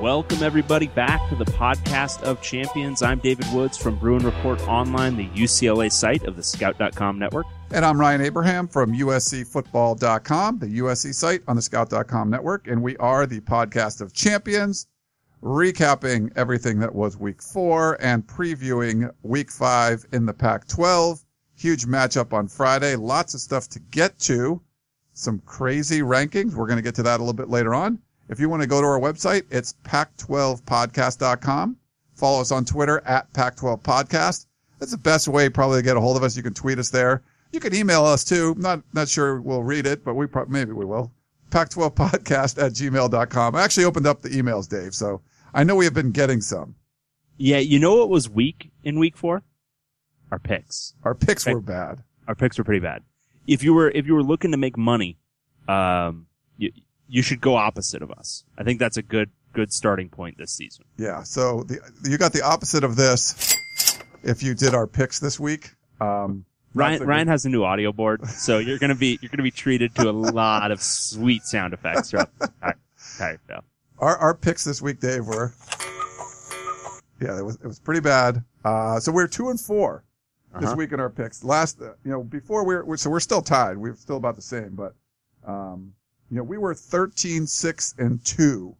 Welcome, everybody, back to the podcast of champions. I'm David Woods from Bruin Report Online, the UCLA site of the Scout.com network. And I'm Ryan Abraham from USCFootball.com, the USC site on the Scout.com network. And we are the podcast of champions, recapping everything that was week four and previewing week five in the Pac 12. Huge matchup on Friday. Lots of stuff to get to. Some crazy rankings. We're going to get to that a little bit later on. If you want to go to our website, it's pac12podcast.com. Follow us on Twitter at pac12podcast. That's the best way probably to get a hold of us. You can tweet us there. You can email us too. Not, not sure we'll read it, but we probably, maybe we will. pac12podcast at gmail.com. I actually opened up the emails, Dave. So I know we have been getting some. Yeah, you know what was weak in week four? Our picks. Our picks were bad. Our picks were pretty bad. If you were, if you were looking to make money, um, you, you should go opposite of us. I think that's a good, good starting point this season. Yeah. So the, you got the opposite of this if you did our picks this week. Um, Ryan, Ryan has a new audio board, so you're gonna be, you're gonna be treated to a lot of sweet sound effects throughout the entire- show. our, our picks this week, Dave, were, yeah, it was, it was pretty bad. Uh, so we're two and four this Uh-huh. week in our picks. Last, uh, you know, before we we're, we're, so we're still tied. We're still about the same, but, um, you know, we were 13, six and two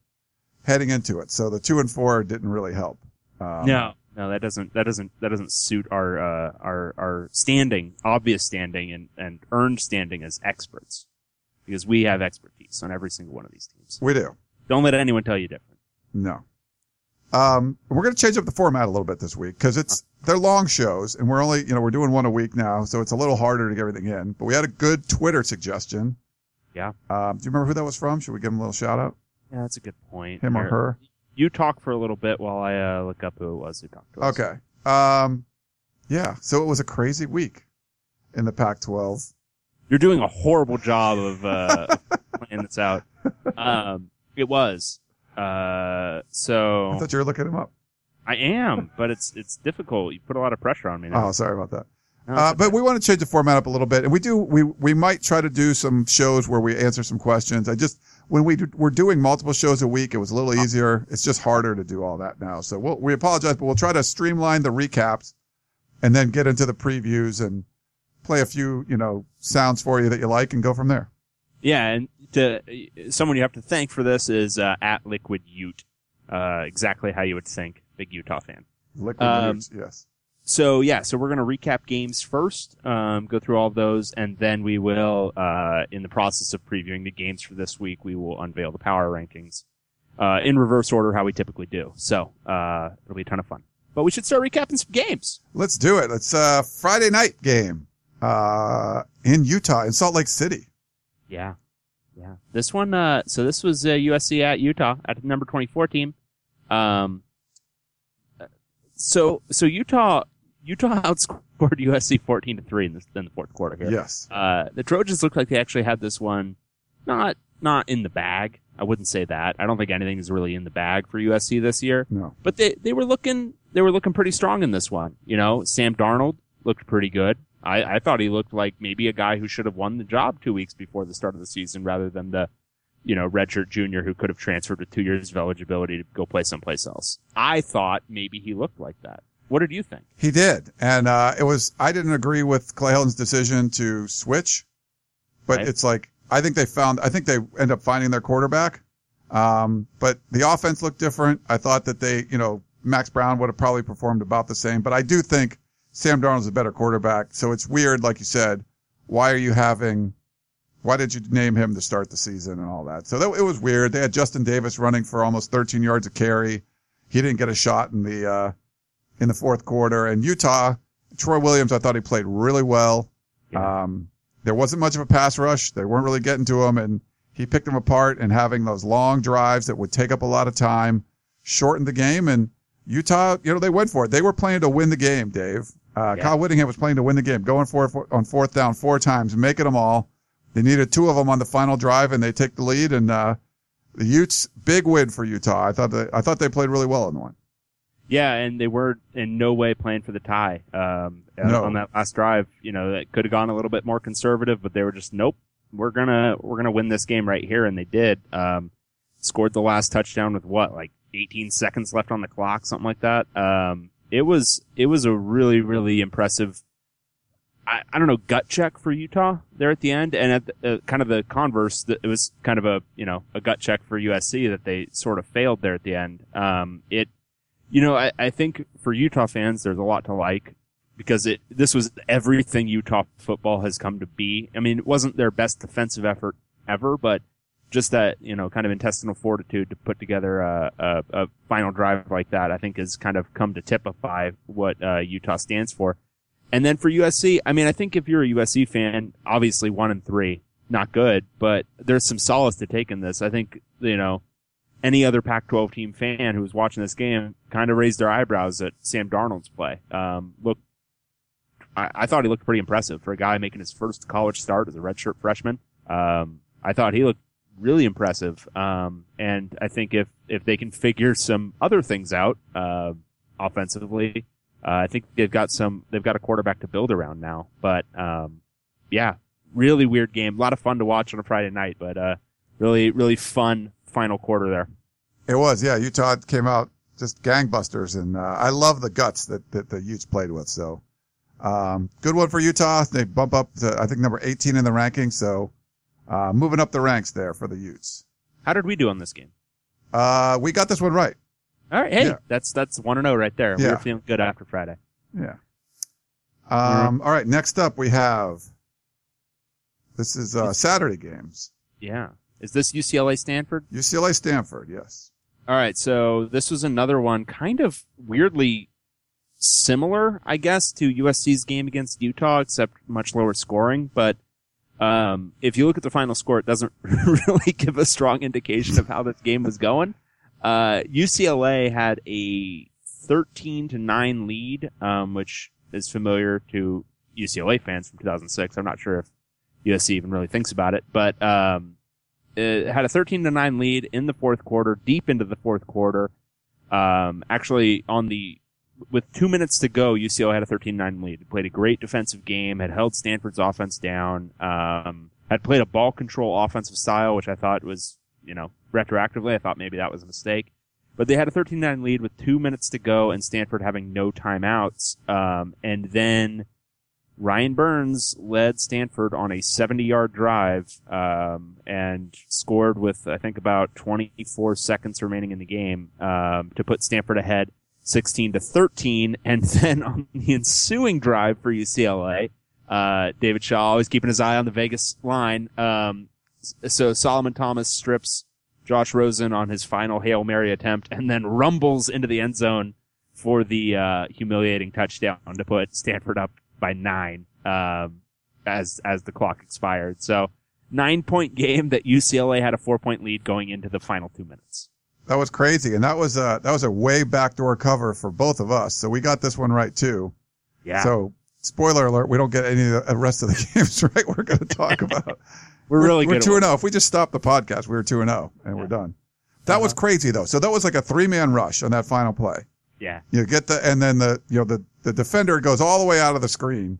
heading into it. So the two and four didn't really help. Um, No, no, that doesn't, that doesn't, that doesn't suit our, uh, our, our standing, obvious standing and, and earned standing as experts. Because we have expertise on every single one of these teams. we do. Don't let anyone tell you different. No. Um, we're going to change up the format a little bit this week because it's, they're long shows and we're only, you know, we're doing one a week now. So it's a little harder to get everything in, but we had a good Twitter suggestion. Yeah. Um, do you remember who that was from? Should we give him a little shout out? Yeah, that's a good point. Him or Here, her? You talk for a little bit while I, uh, look up who it was who talked to us. Okay. Um, yeah. So it was a crazy week in the Pac-12. You're doing a horrible job of, uh, playing this out. Um, it was. Uh, so I thought you were looking him up. I am, but it's, it's difficult. You put a lot of pressure on me now. Oh, sorry about that. No, Uh, but we want to change the format up a little bit, and we do. We we might try to do some shows where we answer some questions. I just when we do, we're doing multiple shows a week, it was a little easier. It's just harder to do all that now. So we'll, we apologize, but we'll try to streamline the recaps, and then get into the previews and play a few you know sounds for you that you like, and go from there. Yeah, and to someone you have to thank for this is uh, at Liquid Ute. Uh, exactly how you would think, big Utah fan. Liquid Um, Utes, yes. So yeah, so we're gonna recap games first, um, go through all of those, and then we will, uh, in the process of previewing the games for this week, we will unveil the power rankings, uh, in reverse order how we typically do. So, uh, it'll be a ton of fun. But we should start recapping some games. Let's do it. It's a Friday night game uh, in Utah, in Salt Lake City. Yeah. Yeah. This one, uh, so this was, uh, USC at Utah at the number 24 team. Um, so, so Utah, Utah outscored USC 14 to 3 in the, in the fourth quarter here. Yes. Uh, the Trojans looked like they actually had this one not, not in the bag. I wouldn't say that. I don't think anything is really in the bag for USC this year, No. but they, they were looking, they were looking pretty strong in this one. You know, Sam Darnold looked pretty good. I, I thought he looked like maybe a guy who should have won the job two weeks before the start of the season rather than the, you know, redshirt junior who could have transferred with two years of eligibility to go play someplace else. I thought maybe he looked like that. What did you think? He did. And, uh, it was, I didn't agree with Clay Helton's decision to switch, but Right. it's like, I think they found, I think they end up finding their quarterback. Um, but the offense looked different. I thought that they, you know, Max Browne would have probably performed about the same, but I do think Sam Darnold's a better quarterback. So it's weird, like you said, why are you having, why did you name him to start the season and all that? So that, it was weird. They had Justin Davis running for almost 13 yards of carry. He didn't get a shot in the, uh, in the fourth quarter. And Utah, Troy Williams, I thought he played really well. Yeah. Um, there wasn't much of a pass rush. They weren't really getting to him and he picked them apart and having those long drives that would take up a lot of time, shortened the game. And Utah, you know, they went for it. They were playing to win the game, Dave. Uh, Yeah. Kyle Whittingham was playing to win the game, going for it on fourth down four times, making them all. They needed two of them on the final drive and they take the lead. And, uh, the Utes, big win for Utah. I thought they, I thought they played really well in the one. Yeah, and they were in no way playing for the tie. Um, uh, No. on that last drive, you know, that could have gone a little bit more conservative, but they were just, nope, we're gonna, we're gonna win this game right here. And they did. Um, scored the last touchdown with what, like 18 seconds left on the clock, something like that. Um, it was, it was a really, really impressive, I, I don't know, gut check for Utah there at the end. And at the, uh, kind of the converse, it was kind of a, you know, a gut check for USC that they sort of failed there at the end. Um, it, you know, I, I think for Utah fans, there's a lot to like because it, this was everything Utah football has come to be. I mean, it wasn't their best defensive effort ever, but just that, you know, kind of intestinal fortitude to put together a, a, a final drive like that, I think has kind of come to typify what, uh, Utah stands for. And then for USC, I mean, I think if you're a USC fan, obviously one and three, not good, but there's some solace to take in this. I think, you know, any other Pac-12 team fan who was watching this game kind of raised their eyebrows at Sam Darnold's play. Um, look, I, I thought he looked pretty impressive for a guy making his first college start as a redshirt freshman. Um, I thought he looked really impressive. Um, and I think if, if they can figure some other things out, uh, offensively, uh, I think they've got some, they've got a quarterback to build around now. But, um, yeah, really weird game. A lot of fun to watch on a Friday night, but, uh, really, really fun final quarter there. It was, yeah. Utah came out just gangbusters, and uh, I love the guts that, that the Utes played with. So, um, good one for Utah. They bump up to I think number 18 in the rankings. So, uh, moving up the ranks there for the Utes. How did we do on this game? Uh, we got this one right. All right. Hey, Yeah. that's, that's one and oh right there. We Yeah. were feeling good after Friday. Yeah. Um, all right. Next up, we have this is uh, Saturday games. Yeah. Is this UCLA Stanford? UCLA Stanford. Yes. All right, so this was another one kind of weirdly similar, I guess, to USC's game against Utah, except much lower scoring. But um, if you look at the final score, it doesn't really give a strong indication of how this game was going. Uh, UCLA had a 13 to 9 lead, um, which is familiar to UCLA fans from 2006. I'm not sure if USC even really thinks about it, but um, it had a 13 to 9 lead in the fourth quarter, deep into the fourth quarter. Um, actually on the, with two minutes to go, UCLA had a 13-9 lead. Played a great defensive game, had held Stanford's offense down, um, had played a ball control offensive style, which I thought was, you know, retroactively, I thought maybe that was a mistake. But they had a 13-9 lead with two minutes to go and Stanford having no timeouts. Um, and then Ryan Burns led Stanford on a 70 yard drive, um, and scored with, I think, about 24 seconds remaining in the game, um, to put Stanford ahead 16 to 13. And then on the ensuing drive for UCLA, uh, David Shaw always keeping his eye on the Vegas line. Um, so Solomon Thomas strips Josh Rosen on his final Hail Mary attempt and then rumbles into the end zone for the, uh, humiliating touchdown to put Stanford up by nine, um, as, as the clock expired. So nine point game that UCLA had a four point lead going into the final two minutes. That was crazy. And that was a, that was a way backdoor cover for both of us. So we got this one right too. Yeah. So spoiler alert, we don't get any of the rest of the games right. We're going to talk about. we're, really we're two and zero. If we just stop the podcast, we were two and zero, and we're done. That was Uh-huh. crazy though. So that was like a three man rush on that final play. Yeah. You get the and then the you know the the defender goes all the way out of the screen,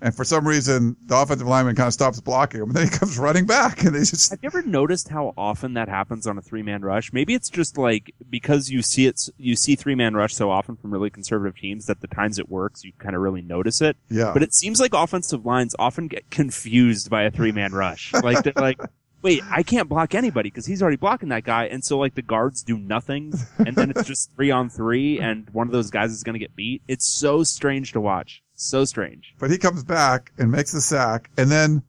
and for some reason the offensive lineman kind of stops blocking him, and then he comes running back, and they just Have you ever noticed how often that happens on a three man rush? Maybe it's just like because you see it, you see three man rush so often from really conservative teams that the times it works, you kind of really notice it. yeah. But it seems like offensive lines often get confused by a three man rush. Like they're like, wait, I can't block anybody because he's already blocking that guy, and so like the guards do nothing, and then it's just three on three, and one of those guys is going to get beat. It's so strange to watch. So strange. but he comes back and makes the sack, and then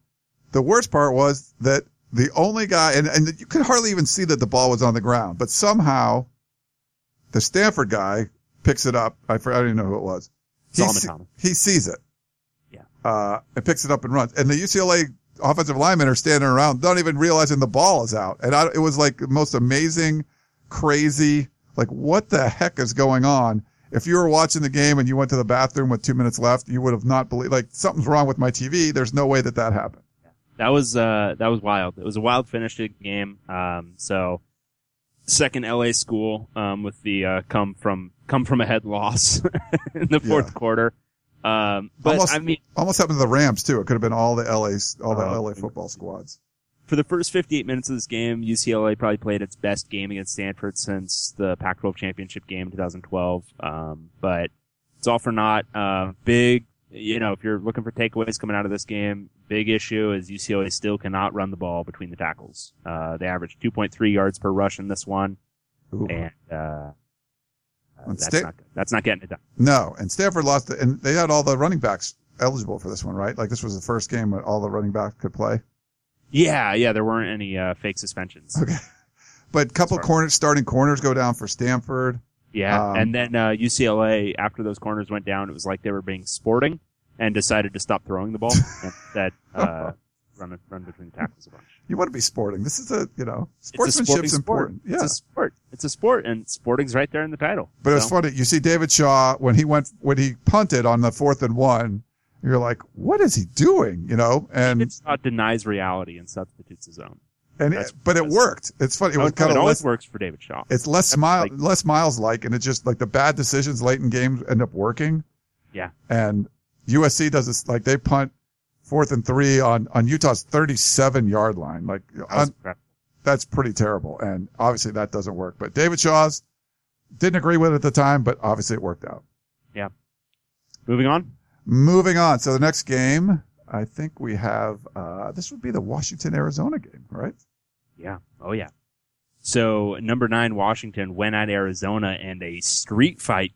the worst part was that the only guy, and, and you could hardly even see that the ball was on the ground, but somehow the Stanford guy picks it up. I, I don't even know who it was. He, see- he sees it. Yeah. Uh, and picks it up and runs. And the UCLA offensive linemen are standing around, not even realizing the ball is out. And I, it was like the most amazing, crazy, like what the heck is going on? If you were watching the game and you went to the bathroom with two minutes left, you would have not believed, like something's wrong with my TV. There's no way that that happened. That was uh that was wild. It was a wild finish to the game. Um, so second LA school um with the uh come from come from ahead loss in the fourth Yeah. quarter. Um, but Almost- I mean, Almost happened to the Rams too. It could have been all the LA's, all the Oh, LA football squads. for the first 58 minutes of this game, UCLA probably played its best game against Stanford since the Pac-12 championship game in 2012. Um, but it's all for naught. Uh, big, you know, if you're looking for takeaways coming out of this game, big issue is UCLA still cannot run the ball between the tackles. Uh, they averaged 2.3 yards per rush in this one, Ooh. and uh, that's Sta- not good. that's not getting it done. No, and Stanford lost, it, and they had all the running backs eligible for this one, right? Like this was the first game where all the running backs could play. Yeah, yeah, there weren't any uh, fake suspensions. Okay. But couple corners, starting corners go down for Stanford. Yeah, Um, and then uh, UCLA after those corners went down, it was like they were being sporting and decided to stop throwing the ball instead uh, run run between tackles a bunch. You want to be sporting. This is a, you know, It's a sporting sport. important. Yeah. It's a sport. It's a sport, and sporting's right there in the title. But it was funny. You see David Shaw when he went, when he punted on the fourth and one, you're like, what is he doing? You know, and, David Shaw denies reality and substitutes his own. and, it, but it worked. It's funny. It was kind of always less, works for David Shaw. it's less smile, like- less miles like, and it's just like the bad decisions late in games end up working. Yeah. And USC does this, like they punt fourth and three on, on Utah's 37 yard line. Like That was on, that's pretty terrible. And obviously that doesn't work, but David Shaw's didn't agree with it at the time, but obviously it worked out. Yeah. Moving on. Moving on. So the next game, I think we have, uh, this would be the Washington, Arizona game, right? Yeah. Oh yeah. So number nine Washington went at Arizona and a street fight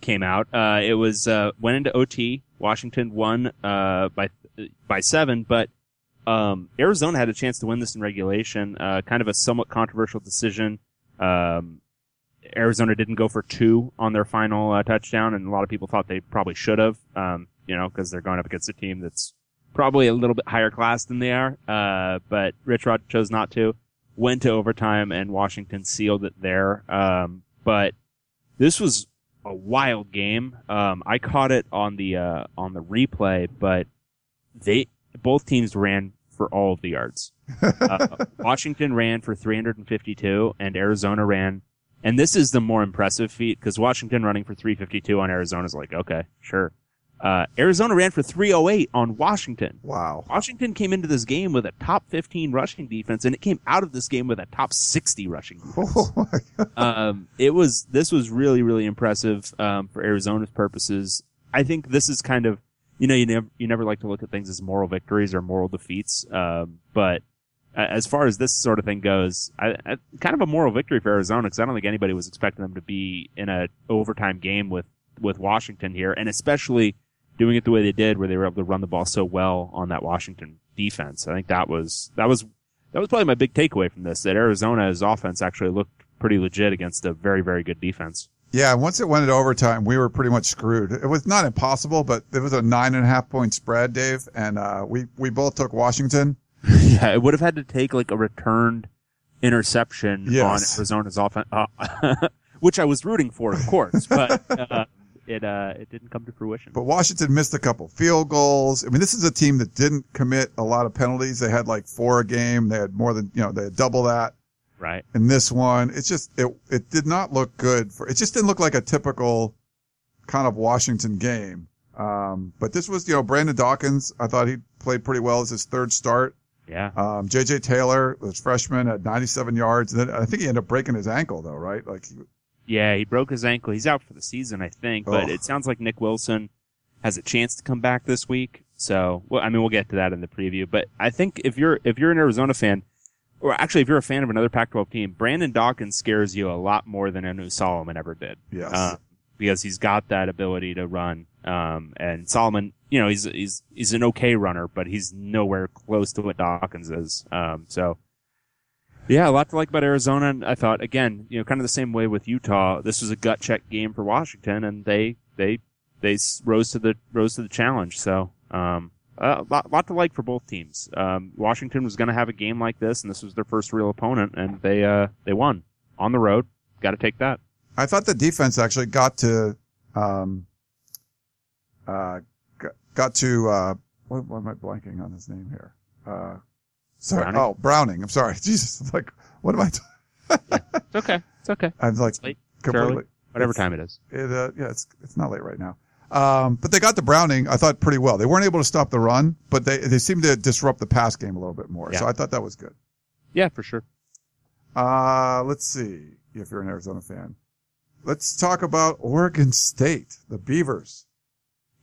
came out. Uh, it was, uh, went into OT. Washington won, uh, by, by seven, but, um, Arizona had a chance to win this in regulation. Uh, kind of a somewhat controversial decision. Um, Arizona didn't go for two on their final uh, touchdown, and a lot of people thought they probably should have. Um, you know, because they're going up against a team that's probably a little bit higher class than they are. Uh, but Rich Rod chose not to. Went to overtime, and Washington sealed it there. Um, but this was a wild game. Um, I caught it on the uh, on the replay, but they both teams ran for all of the yards. Uh, Washington ran for 352, and Arizona ran. And this is the more impressive feat because Washington running for 352 on Arizona is like, okay, sure. Uh, Arizona ran for 308 on Washington. Wow. Washington came into this game with a top 15 rushing defense, and it came out of this game with a top 60 rushing defense. Oh my God. um, it was this was really really impressive um, for Arizona's purposes. I think this is kind of you know you never you never like to look at things as moral victories or moral defeats, um, but as far as this sort of thing goes, I, I, kind of a moral victory for Arizona because I don't think anybody was expecting them to be in a overtime game with with Washington here, and especially doing it the way they did, where they were able to run the ball so well on that Washington defense. I think that was that was that was probably my big takeaway from this. That Arizona's offense actually looked pretty legit against a very very good defense. Yeah, once it went into overtime, we were pretty much screwed. It was not impossible, but it was a nine and a half point spread, Dave, and uh, we we both took Washington. Yeah, it would have had to take like a returned interception Yes. on Arizona's offense, uh, which I was rooting for, of course, but uh, it uh, it didn't come to fruition. But Washington missed a couple field goals. I mean, this is a team that didn't commit a lot of penalties. They had like four a game. They had more than you know. They had double that right? in this one. It's just it it did not look good for. It just didn't look like a typical kind of Washington game. Um, but this was you know Brandon Dawkins. I thought he played pretty well as his third start. Yeah. Um, JJ Taylor was freshman at 97 yards. And then I think he ended up breaking his ankle though, right? Like, he- Yeah, he broke his ankle. He's out for the season, I think. But Oh. it sounds like Nick Wilson has a chance to come back this week. So, well, I mean, we'll get to that in the preview. But I think if you're if you're an Arizona fan, or actually if you're a fan of another Pac-12 team, Brandon Dawkins scares you a lot more than Anu Solomon ever did. yes. Uh, because he's got that ability to run. Um, and Solomon, you know, he's he's he's an okay runner, but he's nowhere close to what Dawkins is. Um, so yeah, a lot to like about Arizona. And I thought again, you know, kind of the same way with Utah. This was a gut check game for Washington, and they they they rose to the rose to the challenge. So um, a lot, lot to like for both teams. Um, Washington was going to have a game like this, and this was their first real opponent, and they uh, they won on the road. Got to take that. I thought the defense actually got to, um, uh, got, to, uh, what, what am I blanking on his name here? Uh, sorry. Browning? Oh, Browning. I'm sorry. Jesus. Like, what am I, t- It's okay. It's okay. I'm like late. completely, Whatever time it is. it, uh, yeah, it's, it's not late right now. Um, but they got the Browning, I thought pretty well. They weren't able to stop the run, but they, they seemed to disrupt the pass game a little bit more. Yeah. So I thought that was good. Yeah, for sure. Uh, let's see if you're an Arizona fan. Let's talk about Oregon State, the Beavers.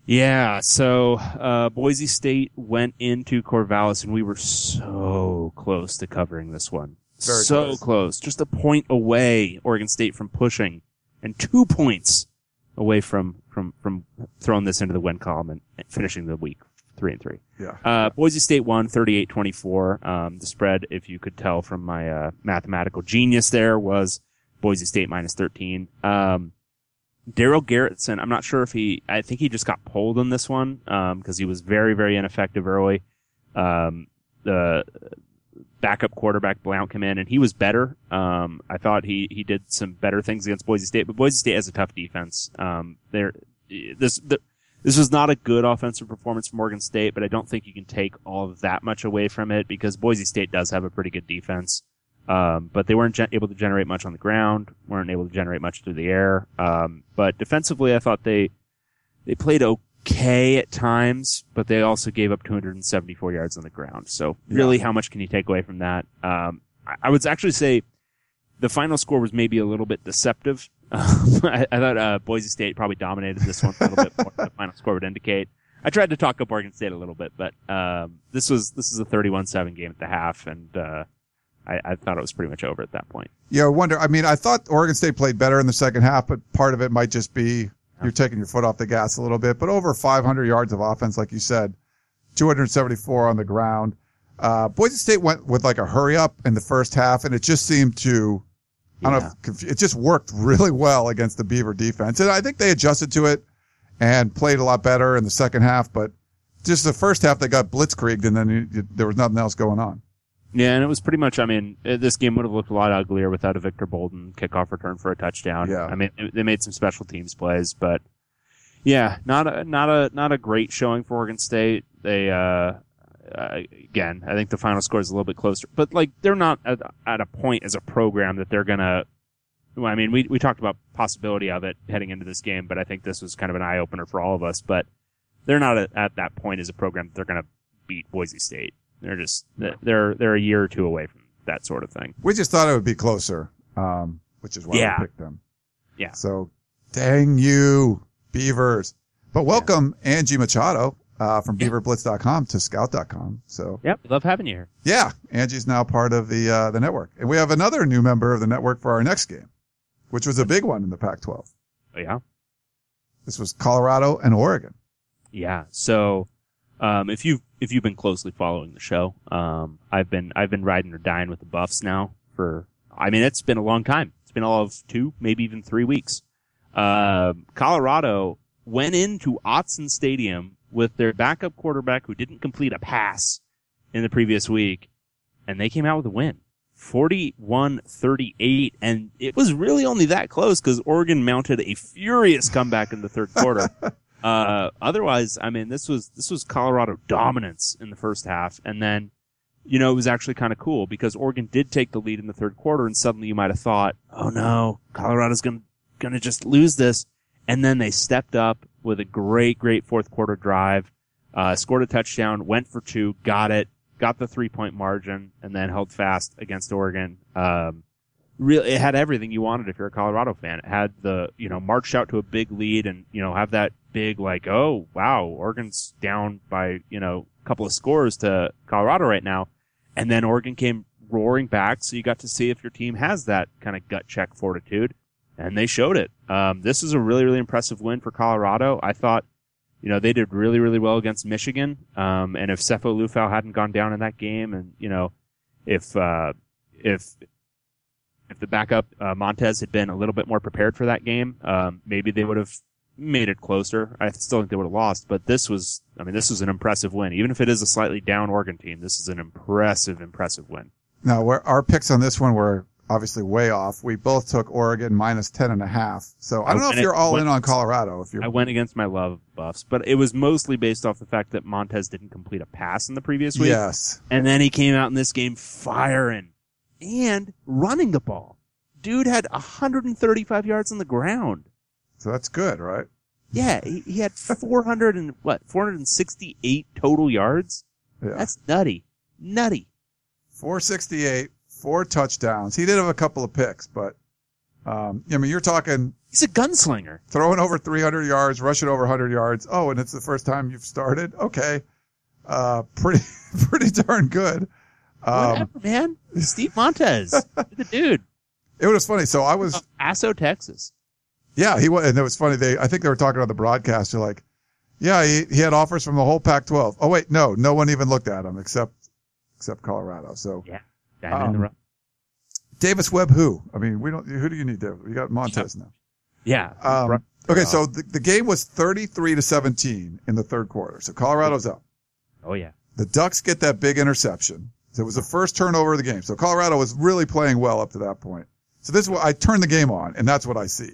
Yeah, so uh, Boise State went into Corvallis, and we were so close to covering this one. Very so close. close. just a point away, Oregon State from pushing, and two points away from from from throwing this into the win column and finishing the week three and three. Yeah. Uh, Boise State won 38-24. Um, the spread, if you could tell from my uh, mathematical genius there, was Boise State minus 13. Um, Darell Garretson, I'm not sure if he, I think he just got pulled on this one, um, cause he was very, very ineffective early. Um, the backup quarterback Blount came in and he was better. Um, I thought he, he did some better things against Boise State, but Boise State has a tough defense. Um, there, this, the, this was not a good offensive performance from Oregon State, but I don't think you can take all that much away from it because Boise State does have a pretty good defense. Um, but they weren't gen- able to generate much on the ground, weren't able to generate much through the air. Um, but defensively, I thought they, they played okay at times, but they also gave up 274 yards on the ground. So really, how much can you take away from that? Um, I, I would actually say the final score was maybe a little bit deceptive. I, I thought, uh, Boise State probably dominated this one a little bit more than the final score would indicate. I tried to talk up Oregon State a little bit, but, um, this was, this is a 31-7 game at the half and, uh, I, I thought it was pretty much over at that point. Yeah, I wonder. I mean, I thought Oregon State played better in the second half, but part of it might just be you're taking your foot off the gas a little bit. But over 500 yards of offense, like you said, 274 on the ground. Uh, Boise State went with like a hurry up in the first half, and it just seemed to, I don't know, it just worked really well against the Beaver defense. And I think they adjusted to it and played a lot better in the second half. But just the first half, they got blitzkrieged, and then you, you, there was nothing else going on. Yeah, and it was pretty much. I mean, uh, this game would have looked a lot uglier without a Victor Bolden kickoff return for a touchdown. Yeah. I mean, they made some special teams plays, but yeah, not a not a not a great showing for Oregon State. They uh, uh again, I think the final score is a little bit closer, but like they're not at, at a point as a program that they're gonna. Well, I mean, we we talked about possibility of it heading into this game, but I think this was kind of an eye opener for all of us. But they're not at, at that point as a program that they're gonna beat Boise State. They're just they're they're a year or two away from that sort of thing. We just thought it would be closer, um, which is why Yeah. we picked them. Yeah. So, dang you, Beavers. But welcome Angie Machado uh, from BeaverBlitz.com to Scout.com. So, Yep, love having you here. yeah, Angie's now part of the uh, the network, and we have another new member of the network for our next game, which was a big one in the Pac-12. Oh, yeah. This was Colorado and Oregon. Yeah. So, um, if you've if you've been closely following the show, um, I've been I've been riding or dying with the Buffs now for I mean it's been a long time. It's been all of two, maybe even three weeks. Um, Colorado went into Autzen Stadium with their backup quarterback who didn't complete a pass in the previous week, and they came out with a win. 41-38, and it was really only that close because Oregon mounted a furious comeback in the third quarter. Uh, otherwise, I mean, this was, this was Colorado dominance in the first half. And then, you know, it was actually kind of cool because Oregon did take the lead in the third quarter and suddenly you might have thought, oh no, Colorado's gonna, gonna just lose this. And then they stepped up with a great, great fourth quarter drive, uh, scored a touchdown, went for two, got it, got the three point margin, and then held fast against Oregon. Um, really, it had everything you wanted if you're a Colorado fan. It had the, you know, march out to a big lead and, you know, have that big, like, oh, wow, Oregon's down by, you know, a couple of scores to Colorado right now. And then Oregon came roaring back. So you got to see if your team has that kind of gut check fortitude. And they showed it. Um, this is a really, really impressive win for Colorado. I thought, you know, they did really, really well against Michigan. Um, and if Sefo Liufau hadn't gone down in that game and, you know, if, uh, if, if the backup, uh, Montez had been a little bit more prepared for that game, um, maybe they would have made it closer. I still think they would have lost, but this was, I mean, this was an impressive win. Even if it is a slightly down Oregon team, this is an impressive, impressive win. Now, our picks on this one were obviously way off. We both took Oregon minus ten and a half. So I don't know if And you're all went- in on Colorado. If you're, I went against my love buffs, but it was mostly based off the fact that Montez didn't complete a pass in the previous week. yes, And then he came out in this game firing and running the ball. Dude had 135 yards on the ground. so that's good, right? Yeah, he, he had 400 and what, 468 total yards? Yeah, That's nutty. Nutty. 468, four touchdowns. He did have a couple of picks, but um, I mean, you're talking He's a gunslinger. throwing over 300 yards, rushing over 100 yards. Oh, and it's the first time you've started. Okay, uh, pretty pretty darn good. Um, Whatever, man. Steve Montez. the dude. it was funny. So I was Asso, Texas. Yeah, he was, and it was funny. They, I think they were talking on the broadcast. They're like, yeah, he, he had offers from the whole Pac-12. Oh wait, no, no one even looked at him except, except Colorado. So the Um. Davis Webb, who? I mean, we don't, who do you need, there? You got Montez now. Yeah. Um, okay, so the, the game was 33 to 17 in the third quarter. So Colorado's up. oh yeah. The Ducks get that big interception. So it was the first turnover of the game. So Colorado was really playing well up to that point. So this is what I turned the game on and that's what I see.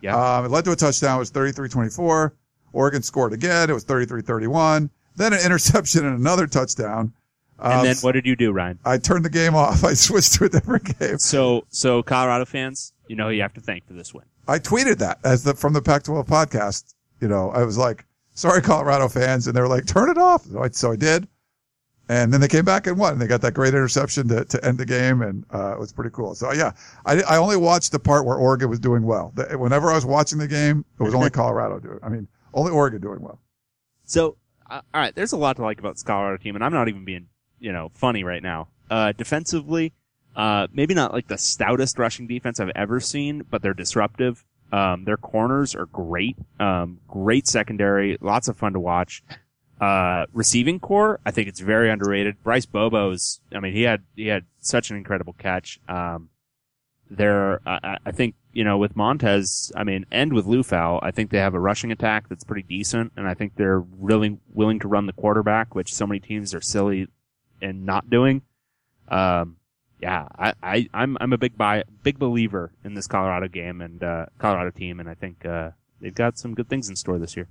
Yeah. Um, it led to a touchdown. It was 33-24. Oregon scored again. It was 33-31. Then an interception and another touchdown. Um, and then what did you do, Ryan? I turned the game off. I switched to a different game. So, so Colorado fans, you know who you have to thank for this win. I tweeted that as the, from the Pac-12 podcast. You know, I was like, sorry, Colorado fans. And they were like, turn it off. So I, so I did. And then they came back and won. They got that great interception to, to end the game. And, uh, it was pretty cool. So yeah, I, I only watched the part where Oregon was doing well. The- Whenever I was watching the game, it was only Colorado doing, I mean, only Oregon doing well. So, uh, all right, there's a lot to like about this Colorado team, and I'm not even being, you know, funny right now. Uh, defensively, uh, maybe not like the stoutest rushing defense I've ever seen, but they're disruptive. Um, their corners are great. Um, great secondary, lots of fun to watch. Uh, receiving core, I think it's very underrated. Bryce Bobo's, I mean, he had, he had such an incredible catch. Um, they're, I I- think, you know, with Montez, I mean, and with Liufau, I think they have a rushing attack that's pretty decent, and I think they're really willing to run the quarterback, which so many teams are silly and not doing. Um, yeah, I, I, I'm, I'm a big buy, big believer in this Colorado game and, uh, Colorado team, and I think, uh, they've got some good things in store this year.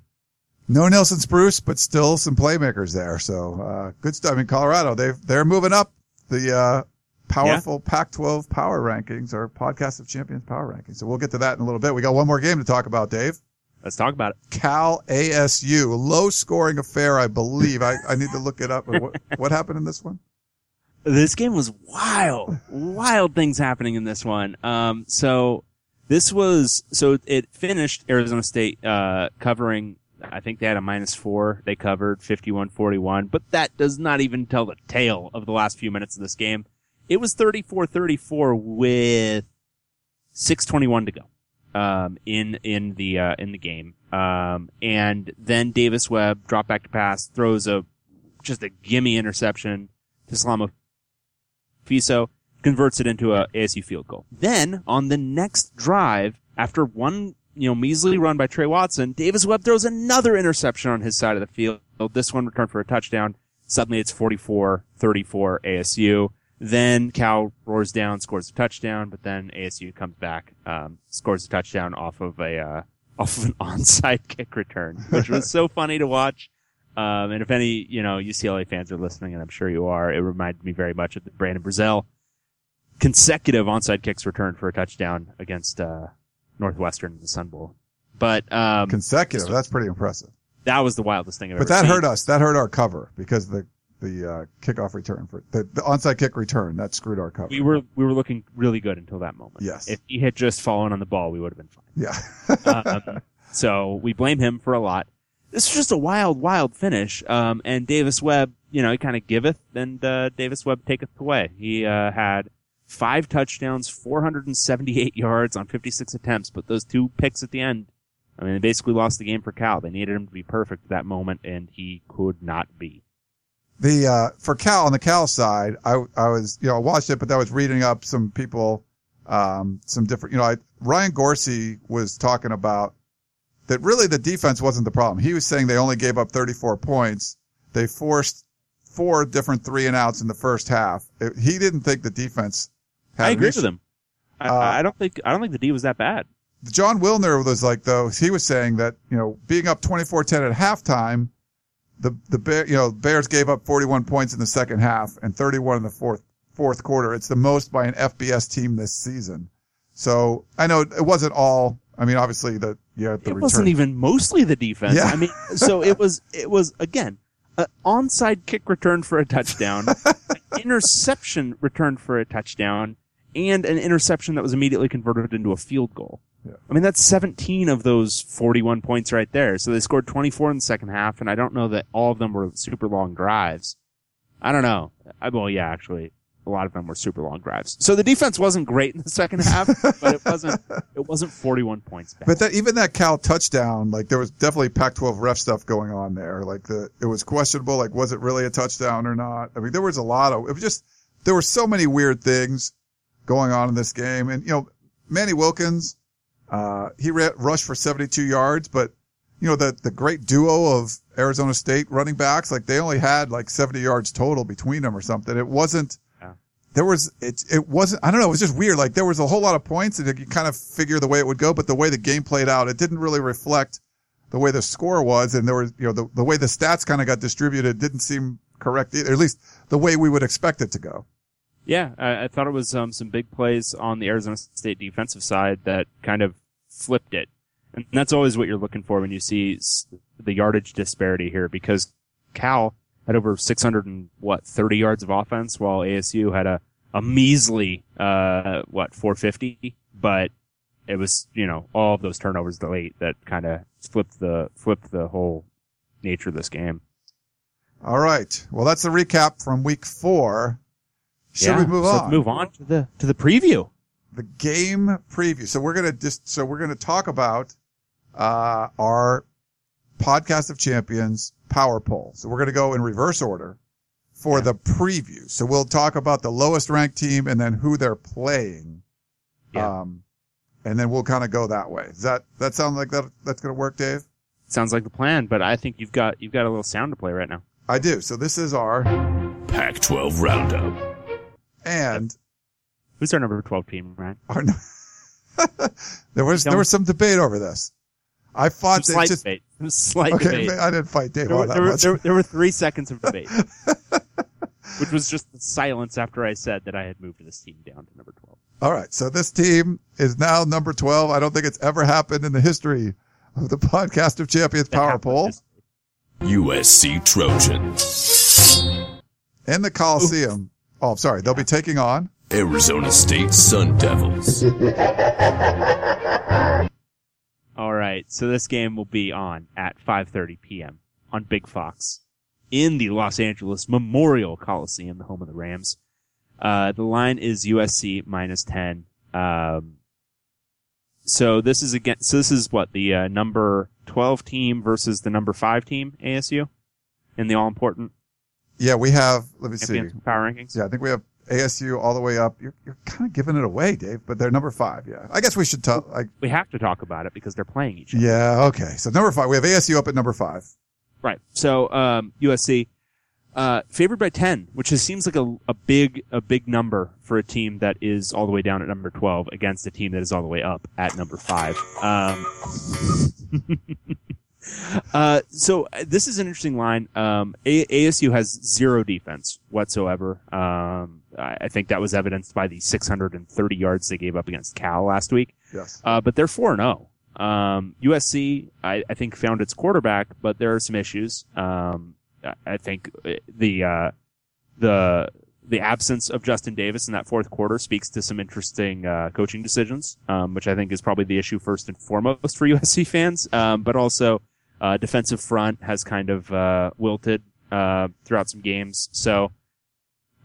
No Nelson Spruce, but still some playmakers there. So, uh, good stuff. I mean, Colorado, they they're moving up the, uh, powerful Pac-12 power rankings or podcast of champions power rankings. So we'll get to that in a little bit. We got one more game to talk about, Dave. Let's talk about it. Cal ASU, low scoring affair, I believe. I, I need to look it up. What, what happened in this one? This game was wild, wild things happening in this one. Um, so this was, so it finished Arizona State, uh, covering, I think they had a minus four. They covered 51-41, but that does not even tell the tale of the last few minutes of this game. It was 34-34 with 621 to go, um, in, in the, uh, in the game. Um, and then Davis Webb drop back to pass, throws a, just a gimme interception to Salamo Fiso converts it into a ASU field goal. Then on the next drive, after one, you know, measly run by Tre Watson, Davis Webb throws another interception on his side of the field. This one returned for a touchdown. Suddenly it's 44-34 ASU. Then Cal roars down, scores a touchdown, but then ASU comes back, um, scores a touchdown off of a, uh, off of an onside kick return, which was so funny to watch. Um, and if any, you know, UCLA fans are listening, and I'm sure you are, it reminded me very much of the Brandon Breazell consecutive onside kicks returned for a touchdown against, uh, Northwestern in the Sun Bowl. But, um, Consecutive. That's pretty impressive. that was the wildest thing I've But ever that seen. hurt us. That hurt our cover because the, the, uh, kickoff return for the, the onside kick return, that screwed our cover. We were, we were looking really good until that moment. Yes. If he had just fallen on the ball, we would have been fine. yeah. um, so we blame him for a lot. This was just a wild, wild finish. Um, and Davis Webb, you know, he kind of giveth and, uh, Davis Webb taketh away. He, uh, had five touchdowns, 478 yards on 56 attempts, but those two picks at the end, I mean, they basically lost the game for Cal. They needed him to be perfect at that moment and he could not be. the uh for Cal on the Cal side, I I was you know I watched it, but I was reading up some people, um, some different you know I Ryan Gorcey was talking about that really the defense wasn't the problem. He was saying they only gave up 34 points. They forced four different three and outs in the first half. It- he didn't think the defense I agree with him. I, Uh, I don't think I don't think the D was that bad. Jon Wilner was like, though, he was saying that, you know, being up 24-10 at halftime, the, the Bear, you know, Bears gave up 41 points in the second half and 31 in the fourth, fourth quarter. It's the most by an FBS team this season. So I know it wasn't all, I mean, obviously the, yeah, the it return. wasn't even mostly the defense. Yeah. I mean, so it was it was again an onside kick return for a touchdown, an interception return for a touchdown, and an interception that was immediately converted into a field goal. Yeah. I mean, that's 17 of those 41 points right there. So they scored 24 in the second half, and I don't know that all of them were super long drives. I don't know. I, well, yeah, actually, a lot of them were super long drives. So the defense wasn't great in the second half, but it wasn't, it wasn't 41 points. But that, even that Cal touchdown, like there was definitely Pac-12 ref stuff going on there. Like the, it was questionable. Like, was it really a touchdown or not? I mean, there was a lot of, it was just, there were so many weird things going on in this game. And, you know, Manny Wilkins, uh, he ra- rushed for 72 yards, but, you know, the, the great duo of Arizona State running backs, like they only had like 70 yards total between them or something. It wasn't, Yeah. there was, it, it wasn't, I don't know, it was just weird. Like there was a whole lot of points and you kind of figure the way it would go, but the way the game played out, it didn't really reflect the way the score was. And there was, you know, the, the way the stats kind of got distributed didn't seem correct either, at least the way we would expect it to go. Yeah, I, I thought it was um, some big plays on the Arizona State defensive side that kind of flipped it, and that's always what you're looking for when you see the yardage disparity here. Because Cal had over 600 and what 30 yards of offense, while ASU had a a measly uh what 450, but it was you know all of those turnovers late that kind of flipped the flipped the whole nature of this game. All right. Well, that's the recap from week four. Should Yeah, we move so on? Let's move on to the to the preview. the game preview. So we're gonna just so we're gonna talk about uh, our podcast of champions power poll. So we're gonna go in reverse order for the preview. So we'll talk about the lowest ranked team and then who they're playing. Yeah. Um, and then we'll kind of go that way. Does that that sound like that? That's gonna work, Dave? Sounds like the plan, but I think you've got you've got a little sound to play right now. I do. So this is our Pac 12 Roundup. And Who's our number twelve team, right? our. there was there was some debate over this. I fought that slight just debate. Some slight okay. debate. I didn't fight Dave There, all were- that there, were, much. there, there were three seconds of debate, which was just the silence after I said that I had moved this team down to number twelve. All right. So this team is now number 12. I don't think it's ever happened in the history of the podcast of champions That power happened poll this- USC Trojans. in the Coliseum. Oh, I'm sorry. They'll be taking on. Arizona State Sun Devils. All right, so this game will be on at 5:30 p.m. on Big Fox in the Los Angeles Memorial Coliseum, the home of the Rams. Uh, the line is USC minus 10. Um, so this is again, so this is what the uh, number 12 team versus the number 5 team ASU in the all important Yeah, we have, let me see. power rankings. Yeah, I think we have ASU all the way up. You're, you're kind of giving it away, Dave, but they're number five. Yeah. I guess we should talk. like, We have to talk about it because they're playing each other. yeah, okay. So number five, we have ASU up at number five. Right. So um, USC uh, favored by ten, which is, seems like a, a big a big number for a team that is all the way down at number twelve against a team that is all the way up at number five. Um, uh, so uh, this is an interesting line. Um, a- ASU has zero defense whatsoever. Um, I, I think that was evidenced by the 630 yards they gave up against Cal last week. Yes. Uh, but they're 4 0. Um, USC, I, I think found its quarterback, but there are some issues. Um, I, I think uh, the, uh, the, the absence of Justin Davis in that fourth quarter speaks to some interesting, uh, coaching decisions, um, which I think is probably the issue first and foremost for USC fans. Um, but also, uh, defensive front has kind of, uh, wilted, uh, throughout some games. So,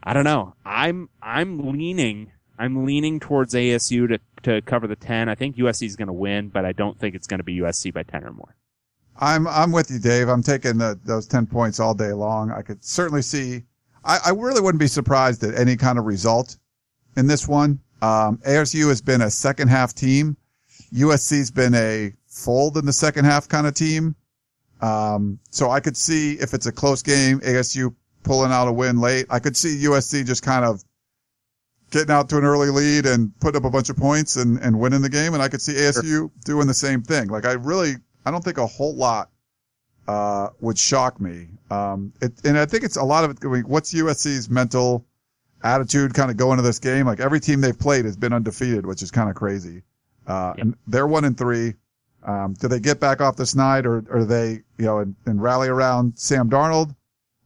I don't know. I'm, I'm leaning, I'm leaning towards ASU to, to cover the 10. I think USC is going to win, but I don't think it's going to be USC by 10 or more. I'm I'm with you, Dave. I'm taking the, those ten points all day long. I could certainly see. I, I really wouldn't be surprised at any kind of result in this one. Um, ASU has been a second half team. USC's been a fold in the second half kind of team. Um, so I could see if it's a close game, ASU pulling out a win late. I could see USC just kind of getting out to an early lead and putting up a bunch of points and, and winning the game. And I could see ASU sure. doing the same thing. Like I really, I don't think a whole lot, uh, would shock me. Um, it, and I think it's a lot of it going, what's USC's mental attitude kind of going into this game? Like every team they've played has been undefeated, which is kind of crazy. Uh, and they're one and three. Um, do they get back off the snide or, or they, you know, and, and rally around Sam Darnold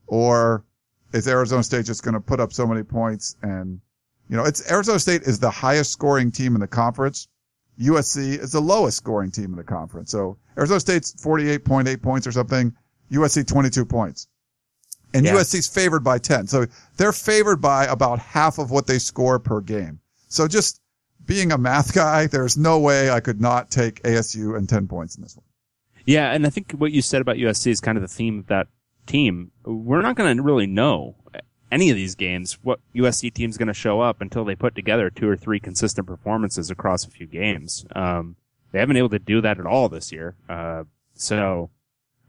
or is Arizona State just going to put up so many points and, you know, it's Arizona State is the highest scoring team in the conference. USC is the lowest scoring team in the conference. So Arizona State's 48.8 points or something. USC 22 points. And yeah. USC's favored by 10. So they're favored by about half of what they score per game. So just being a math guy, there's no way I could not take ASU and 10 points in this one. Yeah. And I think what you said about USC is kind of the theme of that team. We're not going to really know any of these games what USC team's going to show up until they put together two or three consistent performances across a few games. Um, they haven't been able to do that at all this year. Uh, so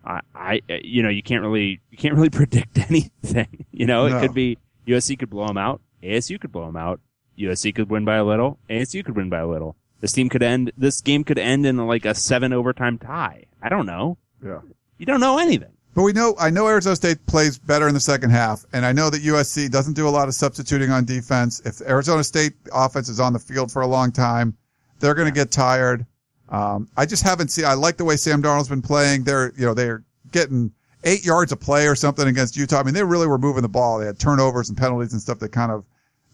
I, I, you know, you can't really, you can't really predict anything. You know, no. it could be USC could blow them out. ASU could blow them out. USC could win by a little. ASU could win by a little. This team could end, this game could end in like a seven overtime tie. I don't know. Yeah. You don't know anything. But we know, I know Arizona State plays better in the second half, and I know that USC doesn't do a lot of substituting on defense. If Arizona State offense is on the field for a long time, they're going to get tired. Um, I just haven't seen, I like the way Sam Darnold's been playing. They're, you know, they're getting eight yards a play or something against Utah. I mean, they really were moving the ball. They had turnovers and penalties and stuff that kind of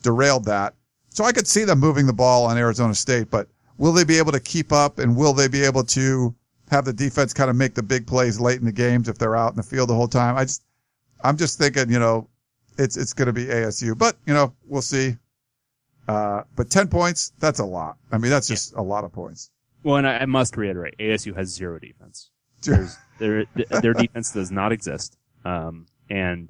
derailed that. So I could see them moving the ball on Arizona State, but will they be able to keep up and will they be able to have the defense kind of make the big plays late in the games if they're out in the field the whole time. I just, I'm just thinking, you know, it's, it's going to be ASU, but you know, we'll see. Uh, but 10 points, that's a lot. I mean, that's just yeah. a lot of points. Well, and I, I, must reiterate, ASU has zero defense. their, their defense does not exist. Um, and